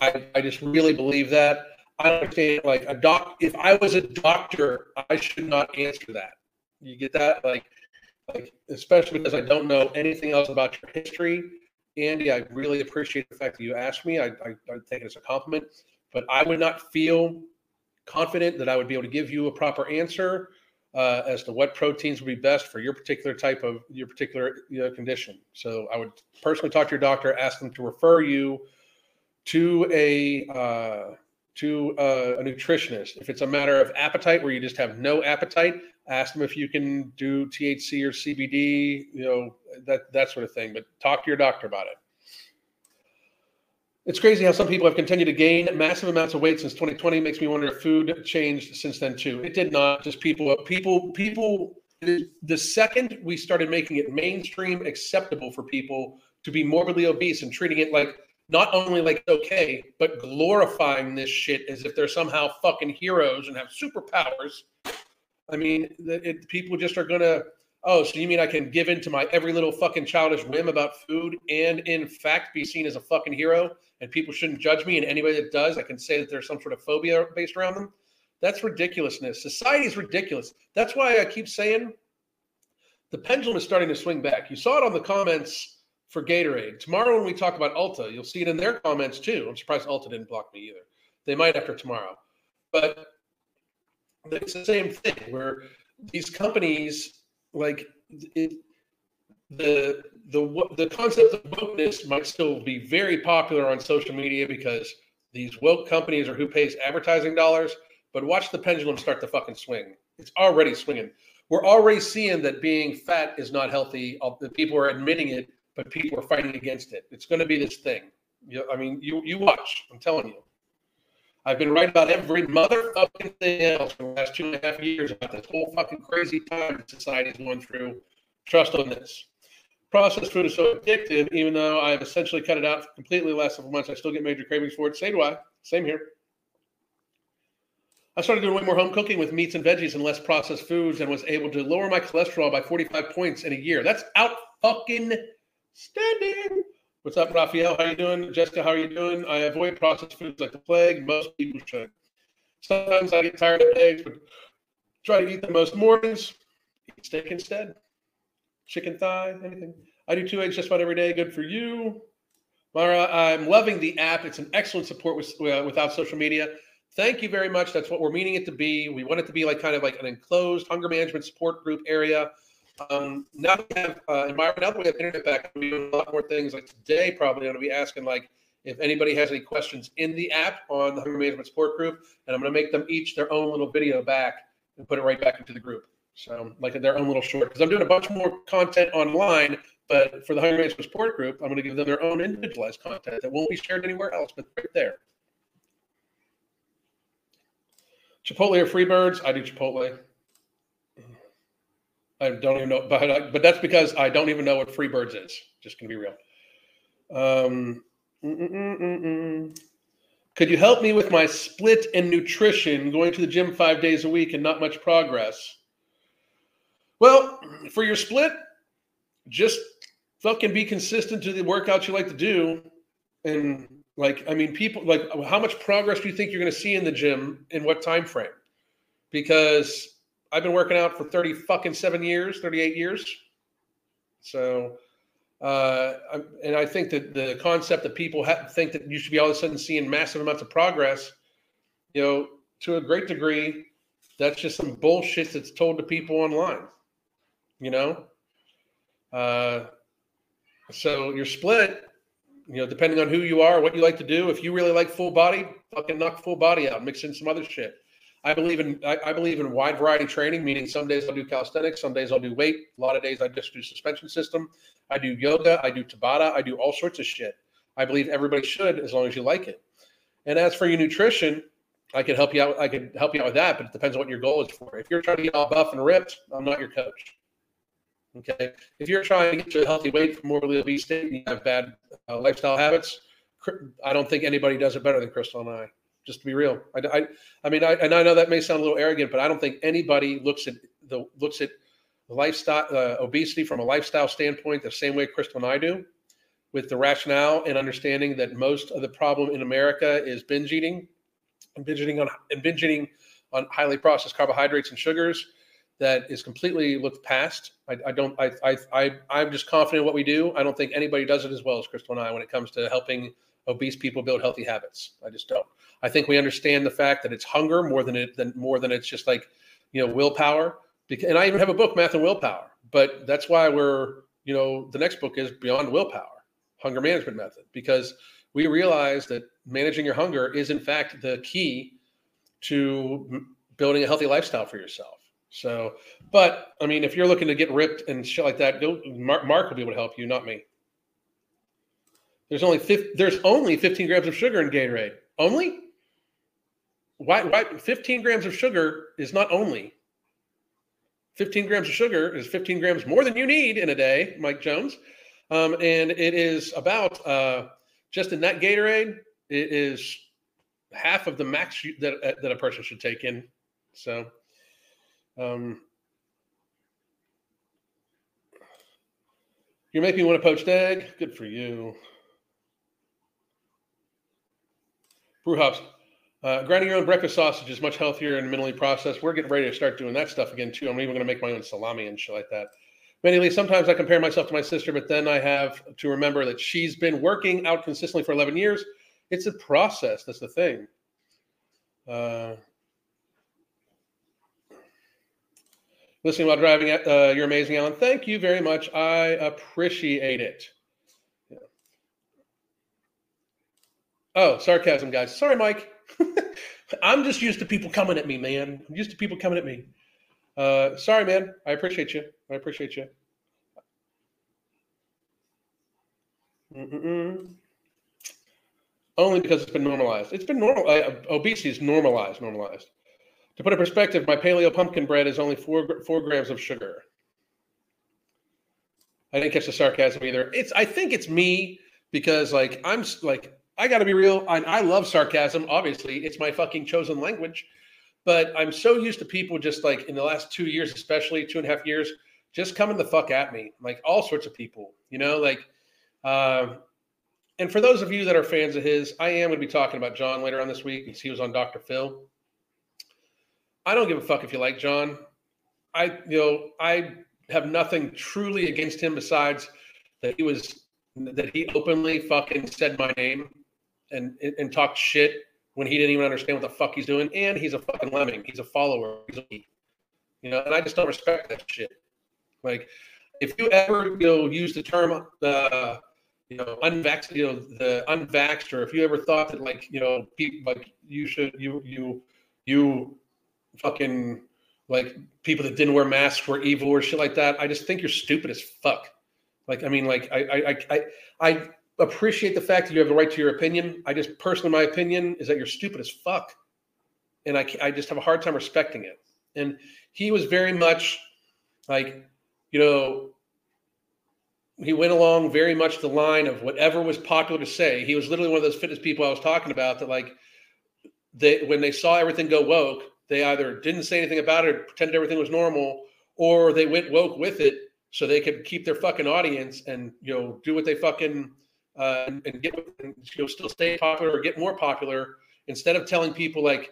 I, I just really believe that. I don't understand, like a doc. If I was a doctor, I should not answer that. You get that, like, like especially because I don't know anything else about your history Andy, I really appreciate the fact that you asked me. I, I, I take it as a compliment, but I would not feel confident that I would be able to give you a proper answer uh, as to what proteins would be best for your particular type of your particular you know, condition. So I would personally talk to your doctor, ask them to refer you to a uh, to a, a nutritionist. If it's a matter of appetite where you just have no appetite, ask them if you can do THC or CBD, you know, that that sort of thing. But talk to your doctor about it. It's crazy how some people have continued to gain massive amounts of weight since 2020. Makes me wonder if food changed since then too. It did not. Just people, people, people. The second we started making it mainstream acceptable for people to be morbidly obese and treating it like not only like okay, but glorifying this shit as if they're somehow fucking heroes and have superpowers I mean, it, people just are gonna. Oh, so you mean I can give in to my every little fucking childish whim about food and in fact be seen as a fucking hero and people shouldn't judge me and anybody that does, I can say that there's some sort of phobia based around them? That's ridiculousness. Society is ridiculous. That's why I keep saying the pendulum is starting to swing back. You saw it on the comments for Gatorade. Tomorrow when we talk about Ulta, you'll see it in their comments too. I'm surprised Ulta didn't block me either. They might after tomorrow. But it's the same thing where these companies like it, the the the concept of wokeness might still be very popular on social media because these woke companies are who pays advertising dollars. But watch the pendulum start to fucking swing. It's already swinging. We're already seeing that being fat is not healthy. The people are admitting it, but people are fighting against it. It's going to be this thing. I mean, you you watch. I'm telling you. I've been right about every motherfucking thing else for the last two and a half years about this whole fucking crazy time society is going through. Trust on this. Processed food is so addictive, even though I've essentially cut it out completely the last several months, I still get major cravings for it. Same do I. Same here. I started doing way more home cooking with meats and veggies and less processed foods and was able to lower my cholesterol by 45 points in a year. That's out fucking standing. What's up, Raphael? How are you doing? Jessica, how are you doing? I avoid processed foods like the plague. Most people should. Sometimes I get tired of eggs, but try to eat them most mornings. Eat steak instead. Chicken thigh, anything. I do two eggs just about every day. Good for you. Mara, I'm loving the app. It's an excellent support with, uh, without social media. Thank you very much. That's what we're meaning it to be. We want it to be like kind of like an enclosed hunger management support group area. Um, now we have uh, now that we have internet back, we do a lot more things. Like today, probably I'm going to be asking like if anybody has any questions in the app on the hunger management support group, and I'm going to make them each their own little video back and put it right back into the group. So like their own little short because I'm doing a bunch more content online but for the Hunger Management Support Group, I'm going to give them their own individualized content that won't be shared anywhere else, but right there. Chipotle or Freebirds? I do Chipotle. I don't even know, but, but that's because I don't even know what Freebirds is. Just to be real. Um, mm, mm, mm, Could you help me with my split and nutrition, going to the gym five days a week and not much progress? Well, for your split, just fucking be consistent to the workouts you like to do and like i mean people like how much progress do you think you're going to see in the gym in what time frame because i've been working out for 30 fucking 7 years 38 years so uh and i think that the concept that people have, think that you should be all of a sudden seeing massive amounts of progress you know to a great degree that's just some bullshit that's told to people online you know uh so you're split, you know, depending on who you are, what you like to do. If you really like full body, fucking knock full body out, mix in some other shit. I believe in I, I, believe in wide variety training, meaning some days I'll do calisthenics, some days I'll do weight, a lot of days I just do suspension system. I do yoga, I do Tabata, I do all sorts of shit. I believe everybody should as long as you like it. And as for your nutrition, I can help you out. I can help you out with that, but it depends on what your goal is for. If you're trying to get all buff and ripped, I'm not your coach. Okay. If you're trying to get to a healthy weight for morbidly obese state and you have bad uh, lifestyle habits, I don't think anybody does it better than Crystal and I. Just to be real, I, I, I mean, I, and I know that may sound a little arrogant, but I don't think anybody looks at the looks at lifestyle uh, obesity from a lifestyle standpoint the same way Crystal and I do, with the rationale and understanding that most of the problem in America is binge eating, and binge eating on and binge eating on highly processed carbohydrates and sugars that is completely looked past. I, I don't. I, I, I, I'm just confident in what we do. I don't think anybody does it as well as Crystal and I when it comes to helping obese people build healthy habits. I just don't. I think we understand the fact that it's hunger more than it than more than it's just like you know willpower. And I even have a book, Math and Willpower. But that's why we're you know the next book is Beyond Willpower, Hunger Management Method, because we realize that managing your hunger is in fact the key to building a healthy lifestyle for yourself. So, but I mean, if you're looking to get ripped and shit like that, Mark, Mark will be able to help you, not me. There's only 50, there's only 15 grams of sugar in Gatorade. Only? Why, why 15 grams of sugar is not only 15 grams of sugar is 15 grams more than you need in a day, Mike Jones. Um, and it is about uh, just in that Gatorade, it is half of the max that that a person should take in. So um, you make me want a poached egg. Good for you. Brew hops. Uh, grinding your own breakfast sausage is much healthier and minimally processed. We're getting ready to start doing that stuff again too. I'm even going to make my own salami and shit like that. Mainly, sometimes I compare myself to my sister, but then I have to remember that she's been working out consistently for 11 years. It's a process. That's the thing. Uh, listening while driving. Uh, you're amazing, Alan. Thank you very much. I appreciate it. Yeah. Oh, sarcasm, guys. Sorry, Mike. I'm just used to people coming at me, man. I'm used to people coming at me. Uh, sorry, man. I appreciate you. I appreciate you. Mm-mm. Only because it's been normalized. It's been normal. Uh, obesity is normalized. Normalized. To put in perspective, my paleo pumpkin bread is only four four grams of sugar. I didn't catch the sarcasm either. It's I think it's me because like I'm like I got to be real. I, I love sarcasm. Obviously, it's my fucking chosen language. But I'm so used to people just like in the last two years, especially two and a half years, just coming the fuck at me, like all sorts of people. You know, like. Uh, and for those of you that are fans of his, I am going to be talking about John later on this week because he was on Dr. Phil. I don't give a fuck if you like John. I you know I have nothing truly against him besides that he was that he openly fucking said my name and and talked shit when he didn't even understand what the fuck he's doing. And he's a fucking lemming. He's a follower. He's a, you know, and I just don't respect that shit. Like, if you ever you know use the term uh, you know unvaxxed, you know the unvaxxed, or if you ever thought that like you know people like you should you you you fucking like people that didn't wear masks were evil or shit like that. I just think you're stupid as fuck. Like, I mean, like I I I I appreciate the fact that you have the right to your opinion. I just personally, my opinion is that you're stupid as fuck, and I I just have a hard time respecting it. And he was very much like, you know, he went along very much the line of whatever was popular to say. He was literally one of those fitness people I was talking about that like they when they saw everything go woke, they either didn't say anything about it, pretended everything was normal, or they went woke with it so they could keep their fucking audience and you know do what they fucking uh, and, get and, you know still stay popular or get more popular instead of telling people like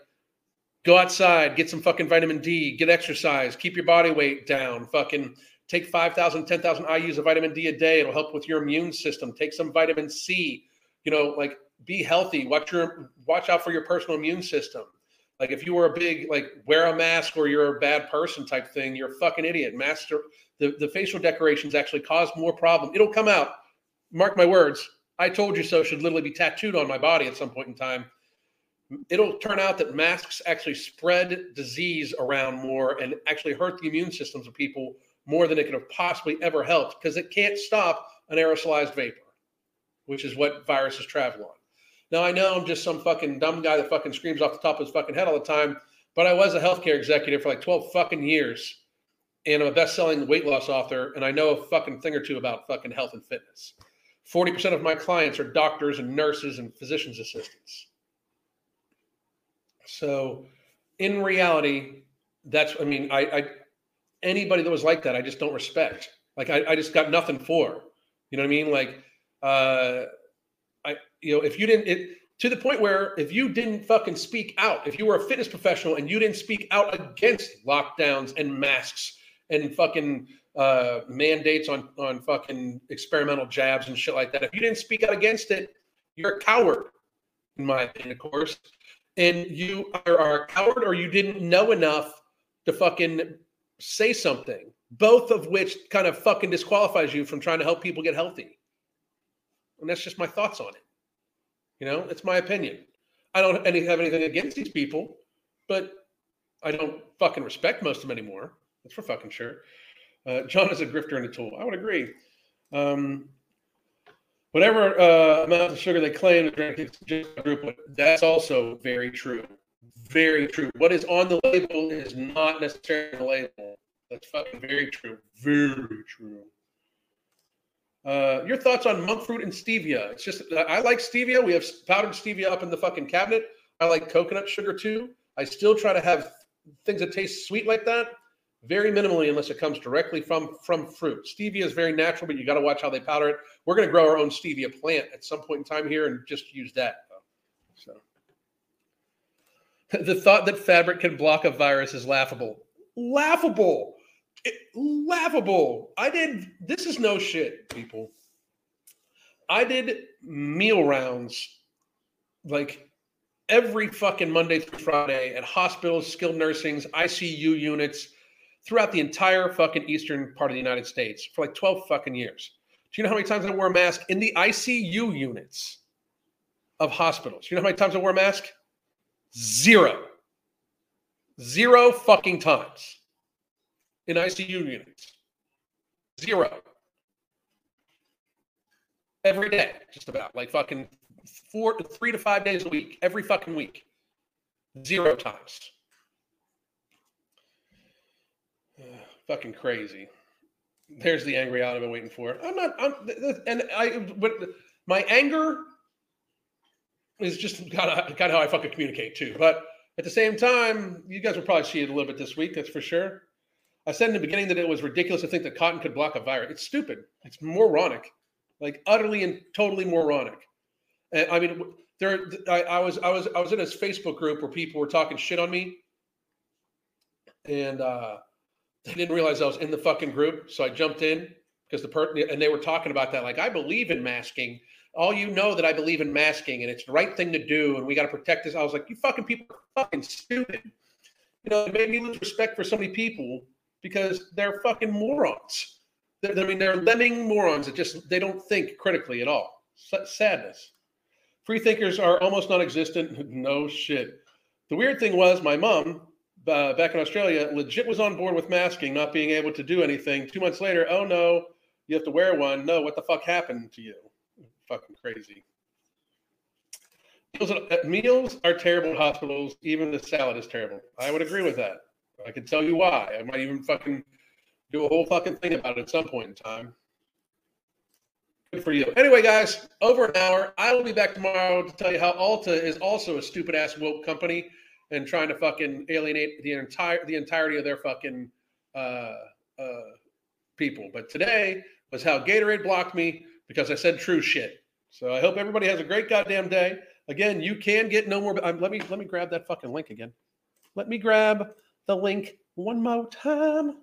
go outside, get some fucking vitamin D, get exercise, keep your body weight down, fucking take 5,000, 10,000 IUs of vitamin D a day. It'll help with your immune system. Take some vitamin C, you know, like be healthy. Watch your watch out for your personal immune system. Like if you were a big like wear a mask or you're a bad person type thing, you're a fucking idiot. Master the, the facial decorations actually cause more problem. It'll come out. Mark my words. I told you so should literally be tattooed on my body at some point in time. It'll turn out that masks actually spread disease around more and actually hurt the immune systems of people more than it could have possibly ever helped because it can't stop an aerosolized vapor, which is what viruses travel on. Now I know I'm just some fucking dumb guy that fucking screams off the top of his fucking head all the time, but I was a healthcare executive for like 12 fucking years, and I'm a best-selling weight loss author, and I know a fucking thing or two about fucking health and fitness. 40% of my clients are doctors and nurses and physician's assistants. So in reality, that's I mean, I, I anybody that was like that, I just don't respect. Like I, I just got nothing for. You know what I mean? Like uh I you know, if you didn't it to the point where if you didn't fucking speak out, if you were a fitness professional and you didn't speak out against lockdowns and masks and fucking uh, mandates on on fucking experimental jabs and shit like that, if you didn't speak out against it, you're a coward, in my opinion, of course. And you are, are a coward, or you didn't know enough to fucking say something. Both of which kind of fucking disqualifies you from trying to help people get healthy. And that's just my thoughts on it. You know, it's my opinion. I don't any, have anything against these people, but I don't fucking respect most of them anymore. That's for fucking sure. Uh, John is a grifter and a tool. I would agree. Um, whatever uh, amount of sugar they claim to drink, it's just group. That's also very true. Very true. What is on the label is not necessarily the label. That's fucking very true. Very true. Uh, your thoughts on monk fruit and stevia? It's just I like stevia. We have powdered stevia up in the fucking cabinet. I like coconut sugar too. I still try to have things that taste sweet like that, very minimally, unless it comes directly from from fruit. Stevia is very natural, but you got to watch how they powder it. We're going to grow our own stevia plant at some point in time here, and just use that. So, (laughs) the thought that fabric can block a virus is laughable. Laughable it, laughable. I did this is no shit, people. I did meal rounds like every fucking Monday through Friday at hospitals, skilled nursings, ICU units throughout the entire fucking eastern part of the United States for like 12 fucking years. Do you know how many times I wore a mask in the ICU units of hospitals? Do you know how many times I wore a mask? Zero. Zero fucking times in ICU units. Zero. Every day, just about like fucking four, three to five days a week, every fucking week. Zero times. Fucking crazy. There's the angry out I've been waiting for. It. I'm not, I'm, and I, but my anger is just kind of, kind of how I fucking communicate too. But at the same time, you guys will probably see it a little bit this week, that's for sure. I said in the beginning that it was ridiculous to think that cotton could block a virus. It's stupid. It's moronic, like utterly and totally moronic. And I mean, there. I, I was I was I was in this Facebook group where people were talking shit on me, and uh, they didn't realize I was in the fucking group. So I jumped in because the per and they were talking about that. Like, I believe in masking. All you know that I believe in masking and it's the right thing to do, and we got to protect this. I was like, you fucking people are fucking stupid. You know, it made me lose respect for so many people because they're fucking morons. They're, I mean, they're lemming morons that just they don't think critically at all. Sadness. Free thinkers are almost non-existent. (laughs) No shit. The weird thing was, my mom uh, back in Australia legit was on board with masking, not being able to do anything. Two months later, oh no, you have to wear one. No, what the fuck happened to you? Fucking crazy. Meals, meals are terrible in hospitals. Even the salad is terrible. I would agree with that. I can tell you why. I might even fucking do a whole fucking thing about it at some point in time. Good for you. Anyway, guys, over an hour. I will be back tomorrow to tell you how Ulta is also a stupid ass woke company and trying to fucking alienate the entire the entirety of their fucking uh, uh, people. But today was how Gatorade blocked me because I said true shit. So I hope everybody has a great goddamn day. Again, you can get no more. Um, let me let me grab that fucking link again. Let me grab the link one more time.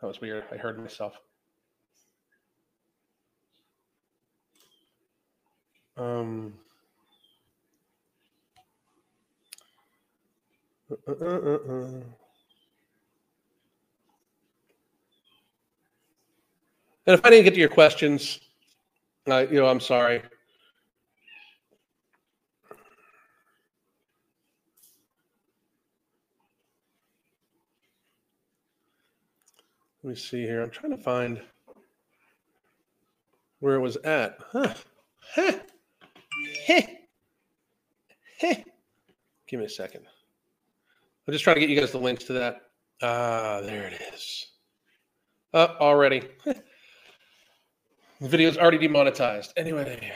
That was weird. I heard myself. Um, uh, uh, uh, uh, and if I didn't get to your questions, uh, you know, I'm sorry. Let me see here. I'm trying to find where it was at. Huh. Huh. Heh. Heh. Give me a second. I'm just trying to get you guys the links to that. Ah, there it is. Uh, already. (laughs) the video's already demonetized. Anyway.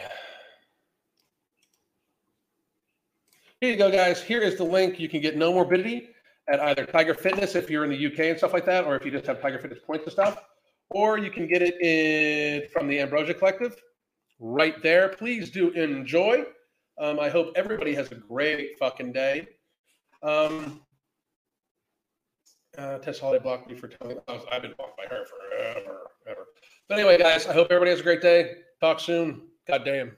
Here you go, guys. Here is the link. You can get Nomorbidity at either Tiger Fitness if you're in the UK and stuff like that, or if you just have Tiger Fitness points and stuff, or you can get it in from the Ambrosia Collective right there. Please do enjoy. Um, I hope everybody has a great fucking day. Um, uh, Tess Holliday blocked me for telling. Was, I've been blocked by her forever, ever. But anyway, guys, I hope everybody has a great day. Talk soon. God damn.